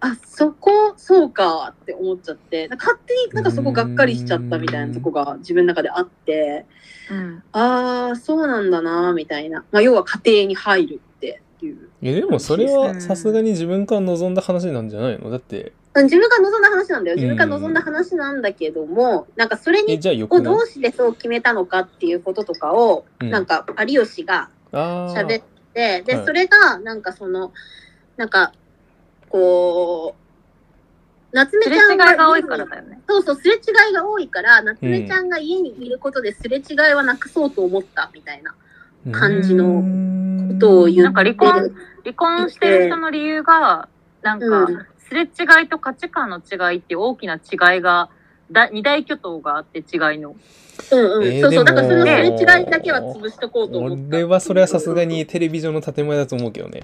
あ、そこ、そうかって思っちゃって、勝手になんかそこがっかりしちゃったみたいなとこが自分の中であって、うん。ああ、そうなんだな、みたいな。まあ、要は家庭に入るっていう。いやでもそれはうんさすがに自分から望んだ話なんじゃないの？だってうん自分が望んだ話なんだよ。うん自分が望んだ話なんだけども、なんかそれえに、をどうしてそう決めたのかっていうこととかを、うんなんか有吉が喋って、で、はい。それが、なんかその、なんか、こう、夏目すれ違いちゃんがが多いからだよね。そうそう、すれ違いが多いから、夏目ちゃんが家にいることですれ違いはなくそうと思ったみたいな感じのことを言ってなんか離婚離婚してる人の理由が、なんかうん、すれ違いと価値観の違いっていう大きな違いが、だ二大巨頭があって違いの。うんうん、えーそうそう、でもだからそのすれ違いだけは潰しとこうと思った。俺はそれはさすがにテレビ上の建前だと思うけどね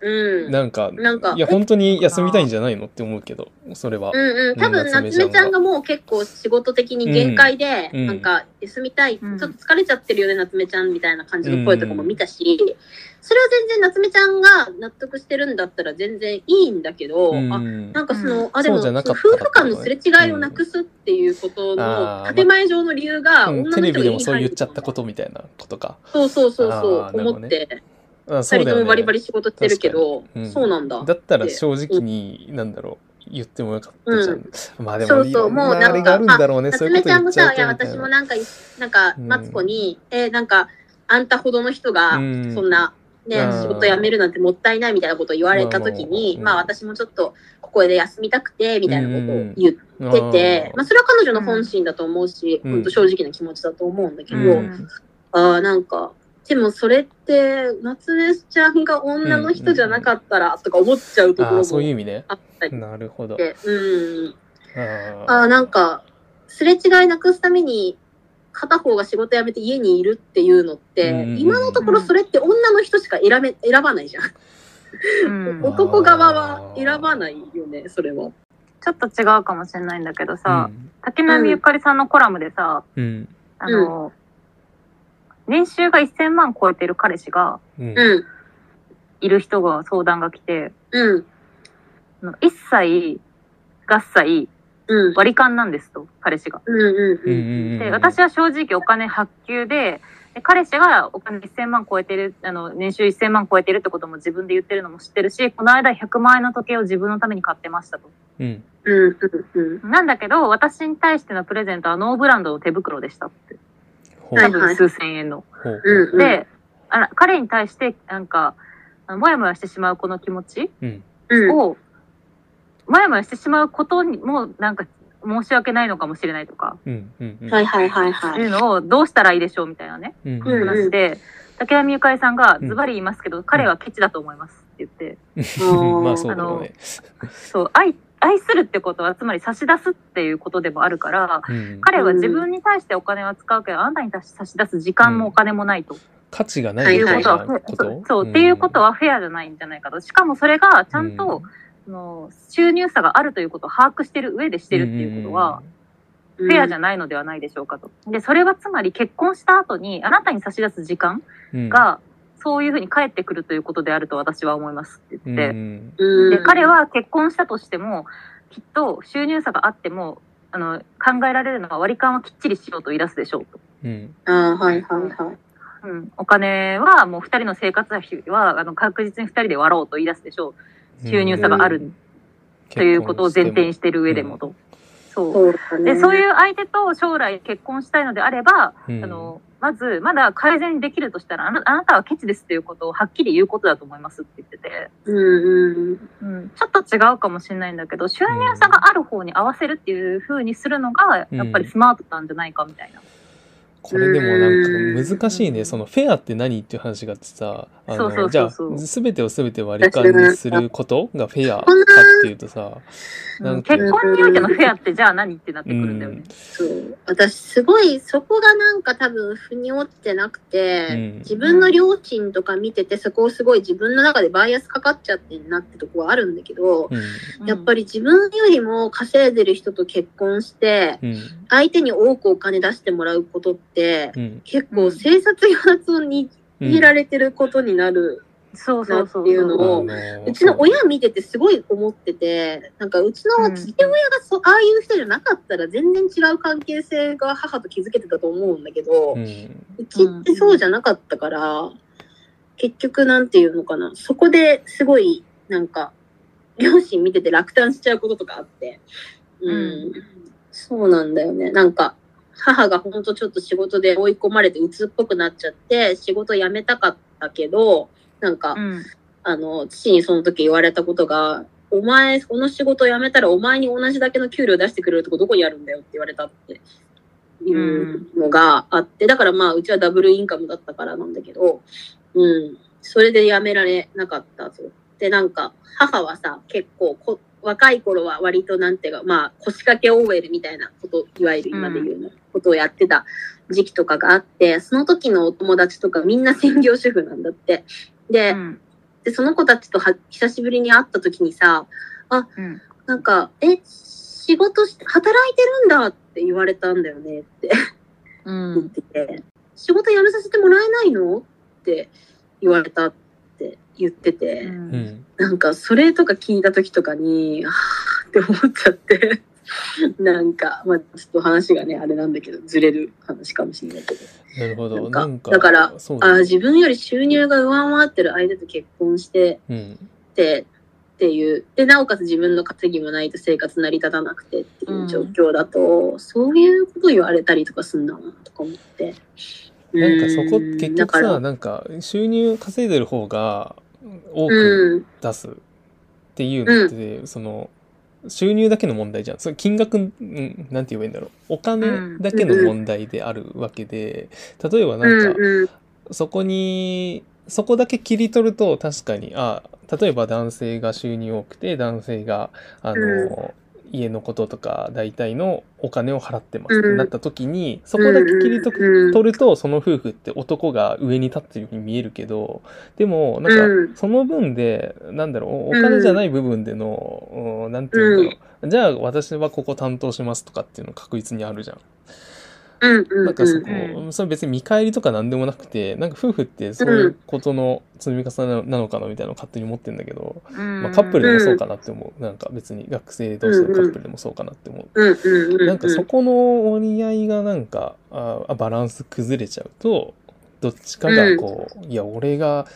うん。なんかなんかいや本当に休みたいんじゃないのって思うけどそれは。うんうん、多分うん夏目ちゃんがもう結構仕事的に限界で、うん。なんか休みたい、うん。ちょっと疲れちゃってるよね夏目ちゃんみたいな感じの声とかも見たし、それは全然夏目ちゃんが納得してるんだったら全然いいんだけど、うん。あなんかその、うん。あでもそうじゃなか夫婦間のすれ違いをなくすっていうことの建前上の理由がうん女テレビでもそう言っちゃったことみたいなことか。そうそうそうあそう。ーなるほどね。思って、あそうだよね。二人ともバリバリ仕事してるけど、確かに。うん。そうなんだ。だったら正直になんだろう言ってもよかったじゃん、まあでもいろんもうなあれがあるんだろうね。そういうこと夏目ちゃんもさ、言っちゃうといや、みたいな。私もなんか、なんか、うん。マツコに、えーなんか、あんたほどの人が、うん。そんな、ね、うん。仕事辞めるなんてもったいないみたいなことを言われたときに、まあまあまあ私もちょっと、ここで休みたくて、みたいなことを言ってあて、ーまあそれは彼女の本心だと思うし、うん。本当正直な気持ちだと思うんだけど、うん。ああ、なんか、でもそれって、夏目ちゃんが女の人じゃなかったら、とか思っちゃうところあーそういうも意味ね。あったりなるほど。うん。あなんか、すれ違いなくすために、片方が仕事辞めて家にいるっていうのって、うんうんうん今のところそれって女の人しか選べ、選ばないじゃん。うん。男側は選ばないよね、それは。ちょっと違うかもしれないんだけどさ、うん。竹波ゆかりさんのコラムでさ、うん。あの、年収が1000万超えてる彼氏がうんうん、いる人が相談が来て、うん、あの一切合切うん、割り勘なんですと、彼氏が。うん、うん、うんうん。うんで、私は正直お金発給で、で彼氏がお金1000万超えてる、あの、年収1000万超えてるってことも自分で言ってるのも知ってるし、この間100万円の時計を自分のために買ってましたと。うん。うんうんうん。なんだけど、私に対してのプレゼントはノーブランドの手袋でしたって。多分数千円の。で、あら、彼に対して、なんか、もやもやしてしまうこの気持ち。を、もやもやしてしまうことにも、なんか、申し訳ないのかもしれないとか。はいはいはいはい。い。うのをどうしたらいいでしょうみたいなね、話で、竹谷美ゆかりさんがうん。ズバリ言いますけど、彼はケチだと思いますって言って、<laughs> あそうだろうね。そう、愛、愛するってことは、つまり差し出すっていうことでもあるから、うん。彼は自分に対してお金は使うけど、あなたに差し出す時間もお金もないと。価値がなはいいみたいうことは、そう、っていうことはフェアじゃないんじゃないかと。しかもそれがちゃんと、その収入差があるということを把握してる上でしてるっていうことは、フェアじゃないのではないでしょうかと。で、それはつまり結婚した後にあなたに差し出す時間うん、が、そういうふうに返ってくるということであると私は思いますって言って。うんうん。で、彼は結婚したとしても、きっと収入差があっても、あの、考えられるのは割り勘はきっちりしようと言い出すでしょうと。うん。ああ、はいはいはい。うん。お金はもう二人の生活費は、あの、確実に二人で割ろうと言い出すでしょう。収入差があるということを前提にしてる上でもと。そう。そうだね。で、そういう相手と将来結婚したいのであれば、うんあの、まず、まだ改善できるとしたら、あなあなたはケチですっていうことをはっきり言うことだと思いますって言ってて、うんうん。うん、ちょっと違うかもしれないんだけど、収入差がある方に合わせるっていう風にするのが、やっぱりスマートなんじゃないかみたいな。これでもなんか難しいね。そのフェアって何っていう話があってさ、あそうそうの、じゃあそうそう、すべてをすべて割り勘にすることがフェアかっていうとさ、なんか結婚においてのフェアってじゃあ何ってなってくるんだよね。そう。私、すごい、そこがなんか多分、腑に落ちてなくて、うん自分の両親とか見てて、そこをすごい自分の中でバイアスかかっちゃってんなってとこはあるんだけど、うん。やっぱり自分よりも稼いでる人と結婚して、うん。相手に多くお金出してもらうことって、うん。結構生殺与奪を握うん。られてることになる。そうそうそうなっていうの。をうちの親見ててすごい思ってて、なんかうちの父親がそ、ああいう人じゃなかったら全然違う関係性が母と築けてたと思うんだけど、う。うんちってそうじゃなかったから、結局なんていうのかな、そこですごいなんか、両親見てて落胆しちゃうこととかあって、うん、うんそうなんだよね。なんか、母がほんとちょっと仕事で追い込まれて鬱っぽくなっちゃって、仕事辞めたかったけど、なんか、うん。あの、父にその時言われたことが、お前、この仕事辞めたらお前に同じだけの給料出してくれるとこどこにあるんだよって言われたっていうのがあって、だからまあ、うちはダブルインカムだったからなんだけど、うん、それで辞められなかったと。で、なんか、母はさ、結構こ、若い頃は割となんていうか、まあ、腰掛け OL みたいなこと、いわゆる今で言うの、ことをやってた時期とかがあって、その時のお友達とかみんな専業主婦なんだって。で、うん。で、その子たちとは久しぶりに会った時にさ、うん。なんか、え、仕事し、働いてるんだって言われたんだよねって。う <laughs> 言っん。てて、仕事辞めさせてもらえないの？って言われたって言ってて、うん。なんかそれとか聞いた時とかに、はぁって思っちゃって、なんか、まあちょっと話がね、あれなんだけど、ずれる話かもしれないけど。なるほど。なんかだからあー自分より収入が上回ってる相手と結婚して、うん。ってっていうでなおかつ自分の稼ぎもないと生活成り立たなくてっていう状況だと、そういうこと言われたりとかすんだなとか思ってなんかそこうん結局さ、なんか収入稼いでる方が多くうん出すっていうのって、その収入だけの問題じゃん。それ金額、うんなんて言えばいいんだろう。お金だけの問題であるわけで、例えばなんか、うんうんそこに、そこだけ切り取ると確かに、あ、例えば男性が収入多くて、男性が、あの、家のこととか大体のお金を払ってますってなった時に、そこだけ切り取ると、その夫婦って男が上に立ってるように見えるけど、でも、なんか、うんその分で、なんだろう、お金じゃない部分での、うんなんていうんだろう。じゃあ、私はここ担当しますとかっていうの確実にあるじゃん。うんうんなんかそこ、うそれ別に見返りとかなんでもなくて、なんか夫婦ってそういうことの積み重ねなのかなみたいなのを勝手に思ってんだけど、まあ、カップルでもそうかなって思う。なんか別に学生同士のカップルでもそうかなって思う。なんかそこの折り合いがなんかああバランス崩れちゃうとどっちかがこう、いや俺が。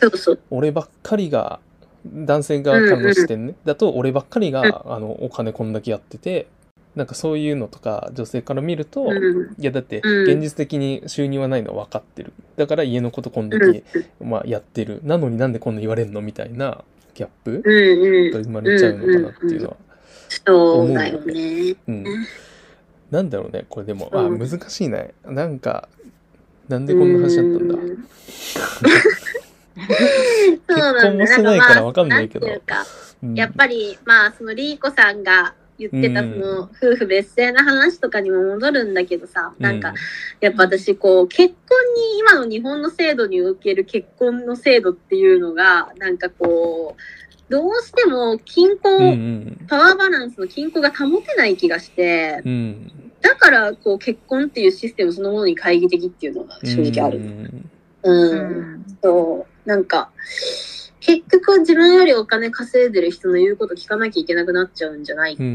俺ばっかりが男性側からの視点ね、だと俺ばっかりが、うんあのお金こんだけやっててなんかそういうのとか女性から見ると、うん。いやだってうん。現実的に収入はないのは分かってる。だから家のことこんだうん。け、まあ、やってる。なのになんでこんな言われんのみたいなギャップうんがうん。生まれちゃうのかなっていうのは、そうだよね。うんうん。なんだろうね。これでも、あうん難しいね。なんかなんでこんな話だったんだ、うん。<laughs> 結婚もしてないからわかんないけど。んかうん。やっぱり、まあ、そのリーコさんが言ってた、うんその、夫婦別姓の話とかにも戻るんだけどさ、なんかう、やっぱ私、こう、結婚に、今の日本の制度における結婚の制度っていうのが、なんかこう、どうしても均衡、うんうんパワーバランスの均衡が保てない気がして、うんだから、こう、結婚っていうシステムそのものに懐疑的っていうのが正直ある。うんうん。そう。なんか、結局自分よりお金稼いでる人の言うこと聞かなきゃいけなくなっちゃうんじゃないかって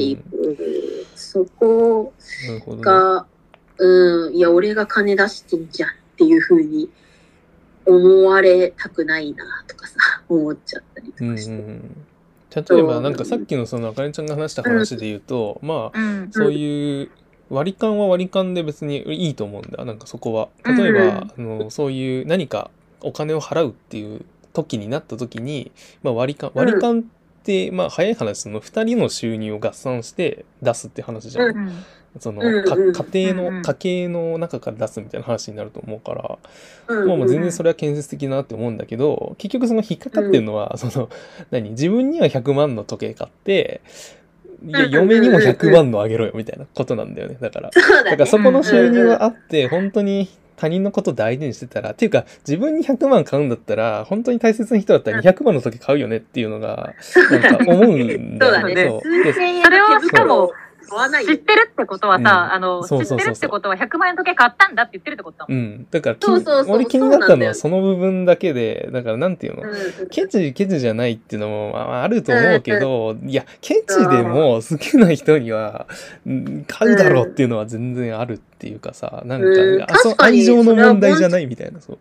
いう、そこなるほどね。が、うん、いや、俺が金出してんじゃんっていうふうに思われたくないなとかさ、思っちゃったりとかして。うん例えばなんかさっきのそのあかねちゃんが話した話で言うと、まあうん。そういう割り勘は割り勘で別にいいと思うんだ。なんかそこは。例えば、あのそういう何かお金を払うっていう時になった時に、まあ、割り勘割り勘って、まあ早い話その2人の収入を合算して出すって話じゃん、その家庭の家計の中から出すみたいな話になると思うから、うんまあ、もう全然それは建設的だなって思うんだけど結局その引っかかってるのは、その何？自分には100万の時計買っていや嫁にも100万のあげろよみたいなことなんだよね。だから。だね。だからそこの収入はあって本当に他人のこと大事にしてたらっていうか自分に100万買うんだったら本当に大切な人だったら200万の時買うよねっていうのがなんか思うんだよね。<laughs> そうだね。そうで数千円それをしかも知ってるってことはさ、うん。あの、知そうそうそうそう。ってるってことは100万円時計買ったんだって言ってるってことだも。うんん、だ。からきそう。そうそう。俺気になったのはその部分だけでだからなんていうの、うんケチケチじゃないっていうのもまああると思うけど、いやケチでも好きな人にはうん買うだろうっていうのは全然あるっていうかさなんか、愛情の問題じゃないみたいなそう、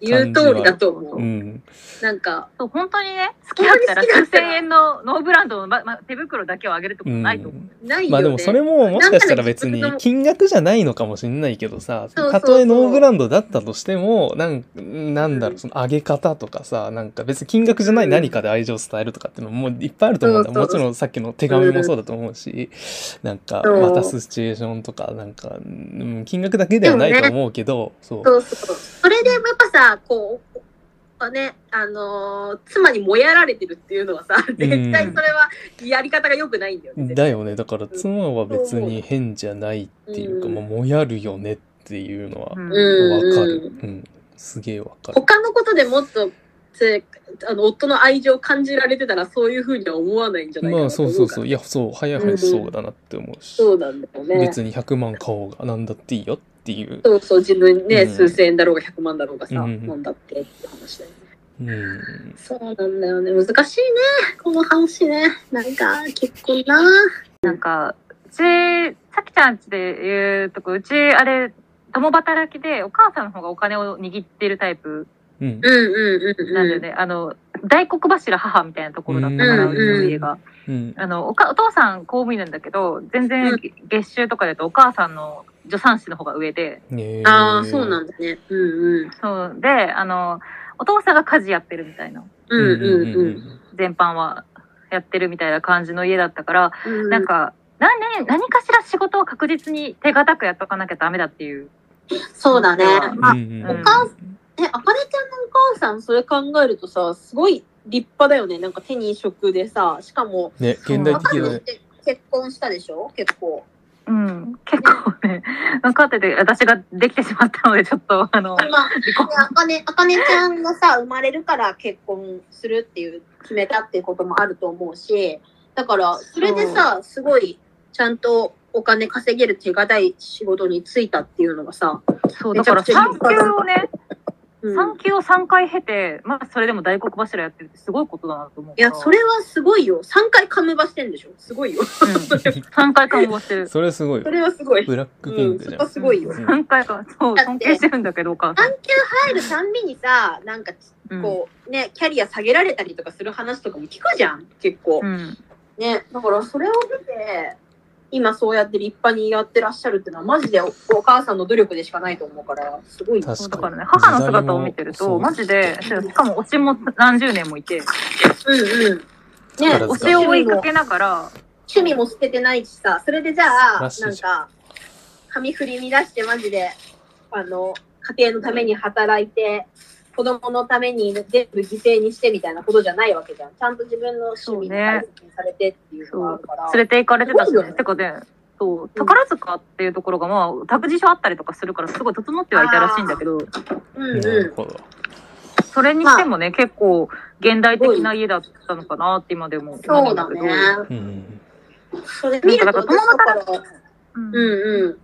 言う通りだと思う。うん、なんか、そう本当にね、付き合ったら数千円のノーブランドの、まま、手袋だけをあげるってことないと思う。ないよね。まあでもそれももしかしたら別に金額じゃないのかもしれないけどさたとえノーブランドだったとしてもなんなんだろうその上げ方とかさなんか別に金額じゃない何かで愛情を伝えるとかっていうのももういっぱいあると思うんだ。もちろんさっきの手紙もそうだと思うしなんか渡すシチュエーションとかなんかうん金額だけではないと思うけどそう。そうそう。それでやっぱさ、こう、あね、あのー妻にもやられてるっていうのはさ、絶対それはやり方が良くないんだよね。だよね。だから妻は別に変じゃないっていうかう。んまあもやるよねっていうのはうん。うんわかる。うん。すげえわかる。他のことでもっと、つあの夫の愛情を感じられてたらそういうふうには思わないんじゃないかまあなと思からそうそうそう。いやそう早い話そうだなって思うし、そうなんだよね。別に100万買おうがなんだっていいよっていう、そうそう、自分ね、うん数千円だろうが100万だろうがさ、うんなんだってって話だよね。うん、そうなんだよね。難しいね。この話ね。なんか、結婚な。なんか、うち、さきちゃんちで言うとこ、うち、あれ、共働きで、お母さんの方がお金を握ってるタイプうんうんうんうんうん。なんだよね。あの、大黒柱母みたいなところだったから、うんうちの家が。うんあのおかお父さん公務員なんだけど全然うん。月収とかだとお母さんの助産師の方が上で。ああ、そうなんだね。うんうん。そうであのお父さんが家事やってるみたいな。うんうんうん。全般はやってるみたいな感じの家だったから、うんなんか何何何かしら仕事を確実に手堅くやっとかなきゃダメだっていう。そうだね。まあ、うんうんお母え、あかねちゃんのお母さん、それ考えるとさ、すごい立派だよね。なんか手に職でさ、しかも、ね現代的結婚したでしょ？結構。うん。結構ね。分かってて私ができてしまったのでちょっとあのまあ、あかね、あかねちゃんがさ、生まれるから結婚するっていう、決めたっていうこともあると思うし、だから、それでさ、すごい、ちゃんとお金稼げる手堅い仕事に就いたっていうのがさ、そうだから産休をねう産休を3回経て、まあそれでも大黒柱やってるってすごいことだなと思う。いや、それはすごいよ。3回カムバしてんでしょすごいよ。うん、<laughs> 3回看護してる。<laughs> それすごいそれはすごい。ブラックピンクじゃん、うんそこすごいようん3回か、そう、尊敬してるんだけど、お母さん。産休入るたんびにさ、なんか、うんこう、ね、キャリア下げられたりとかする話とかも聞くじゃん、結構。うん。ね、だからそれを見て、今そうやって立派にやってらっしゃるっていうのは、マジでおお母さんの努力でしかないと思うから、すごいだからね、母の姿を見てると、マジで、しかも推しも何十年もいて、うんうん。ね、推しを追いかけながら、趣味も捨ててないしさ、それでじゃあ、なんか、髪振り乱してマジで、あの、家庭のために働いて、子供のために全部犠牲にしてみたいなことじゃないわけじゃん。ちゃんと自分の趣味に大切にされてっていうのがあるから。連れて行かれてたしね。ねてかね、そう、宝塚っていうところがまあ、託児所あったりとかするから、すごい整ってはいたらしいんだけど、うんうなるほどそれにしてもね、結構、現代的な家だったのかなって今でもん。そうだ思うんね。だうんそれ見るとなんか私だから、けど、うんうんうん。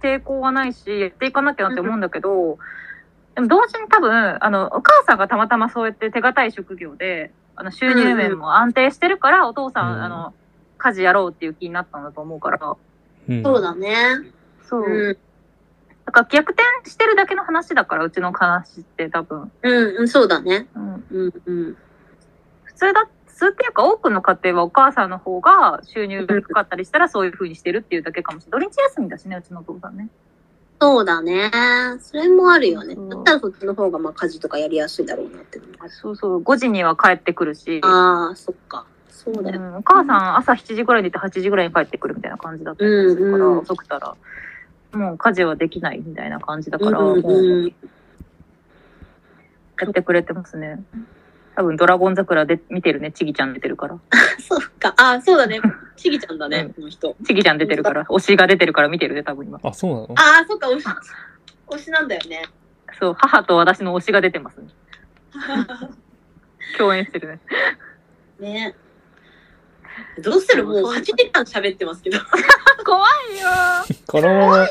抵抗はないし、やっていかなきゃなって思うんだけど、でも同時に多分、あの、お母さんがたまたまそうやって手堅い職業で、あの、収入面も安定してるから、お父さん、うんあの、家事やろうっていう気になったんだと思うから、うんそうだね。そう。うん。だから逆転してるだけの話だから、うちの話って多分。うん、うん、そうだね。うん、うんうん。普通だ、普通っていうか多くの家庭はお母さんの方が収入が低かったりしたらそういう風にしてるっていうだけかもしれない。土日休みだしね、うちのお父さんね。そうだね。それもあるよね。だったらそっちの方がまあ家事とかやりやすいだろうなって。そうそう、5時には帰ってくるし。ああ、そっか。そうだよ。うん、お母さん朝7時ぐらいに出て8時ぐらいに帰ってくるみたいな感じだったりするから、うんうん遅くたら、もう家事はできないみたいな感じだから、うんうんもうやってくれてますね。多分ドラゴン桜で見てるね、ちぎちゃん出てるから。<laughs> そうか。ああ、そうだね。ちぎちゃんだね、うんこの人。ちぎちゃん出てるから、推しが出てるから見てるね、多分今。あそうなの？ああ、そっか、推し、推しなんだよね。そう、母と私の推しが出てますね。<laughs> 共演してるね。ね。どうする？もう8時間喋ってますけど。<laughs> 怖いよ <laughs> このまま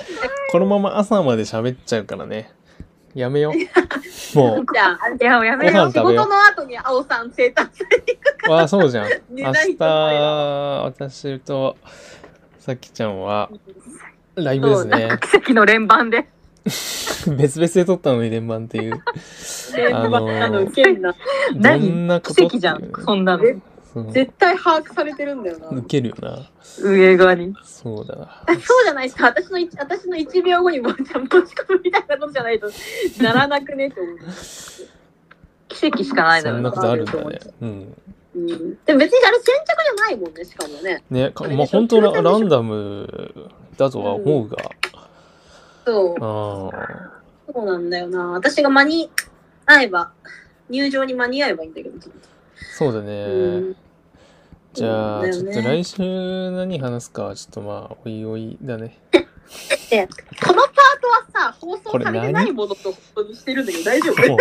このまま朝まで喋っちゃうからねやめよう。もじゃあ、いや、やめよう。仕事の後に青さん生誕祭にうあそうじゃん。<laughs> 寝明日私とさきちゃんはライブですね。か奇跡の連番で。<laughs> 別々で撮ったのに連番っていう。連あのー番なの受けんな。ど何んなこと奇跡じゃんそんなの。絶対把握されてるんだよな。ウケるよな上側に。そうだなそうじゃないですか。私の一私の1秒後にもうちゃん持ち込むみたいなことじゃないとならなくねって思う。奇跡しかないのよそんなことあるんだねうんうん、でも別にあれ先着じゃないもんね、しかもね。ねかまあ本当ラランダムだとは思うがそう、あそうなんだよな。私が間に合えば、入場に間に合えばいいんだけど。そうだうねん、じゃあ、ちょっと来週何話すかはちょっとまあおいおいだね。で、このパートはさ、放送これされて何ないものと本当にしてるんだけど大丈夫？も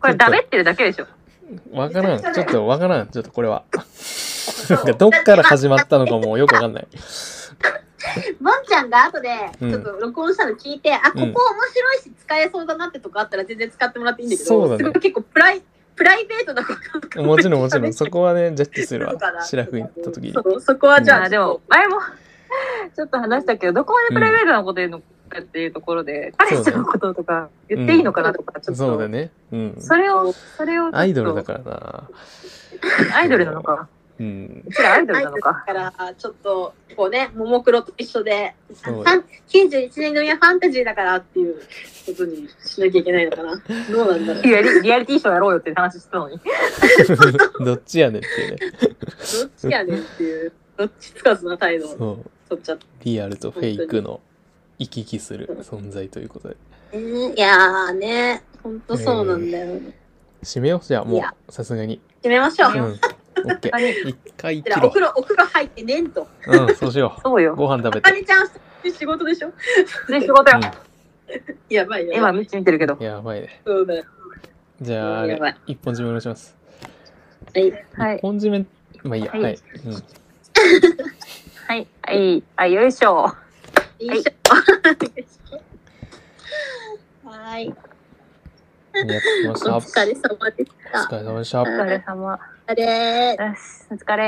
これ、だべってるだけでしょ。うわからん。ちょっとわからん。ちょっとこれは。<laughs> なんかどっから始まったのかもよくわかんない。ボンちゃんが後でうん。ちょっと録音したの聞いて、あ、ここ面白いし使えそうだなってとこあったら全然使ってもらっていいんだけど、そうだね。すごい結構プライプライベートなこともちろんもちろん。そこはねジャッジするわ。白く行った時に。そう、そこはじゃあ、あでも、前も、<laughs> ちょっと話したけど、どこまでプライベートなこと言うのかっていうところで、彼氏のこととか言っていいのかなとか、ちょっと。そうだね。うん。それを、それを。アイドルだからな。アイドルなのか。うんうちらアイドルはいなのか。だから、ちょっと、こうね、ももクロと一緒で、そうファン91年組はファンタジーだからっていうことにしなきゃいけないのかな。どうなんだろう。リアリリアリティショーやろうよって話してたのに。<laughs> どっちやねんっていうねどっちやねんっていう、どっちつかずな態度をそう取っちゃって。リアルとフェイクの行き来する存在ということでえー、いやーね、ほんとそうなんだよ。締めようじゃあもうさすがに決めましょう。うんオッケはいー一回お風呂、お風呂入ってねんと。ううんそうしよ <laughs> そうよう。ご飯食べあかてねちゃん仕事でしょ？で、仕事よ。やばいよ。今、道見てるけどうん。やばいねそうだよ。じゃああやばいれ一本締めお願いしますはい。はい一。本締めまあいいやはいはいうんはい。はい。あ、よいしょ。いいしょ。はい。ありがとうございました。お疲れ様でした。お疲れ様でした。お疲れ様。れよし、お疲れ。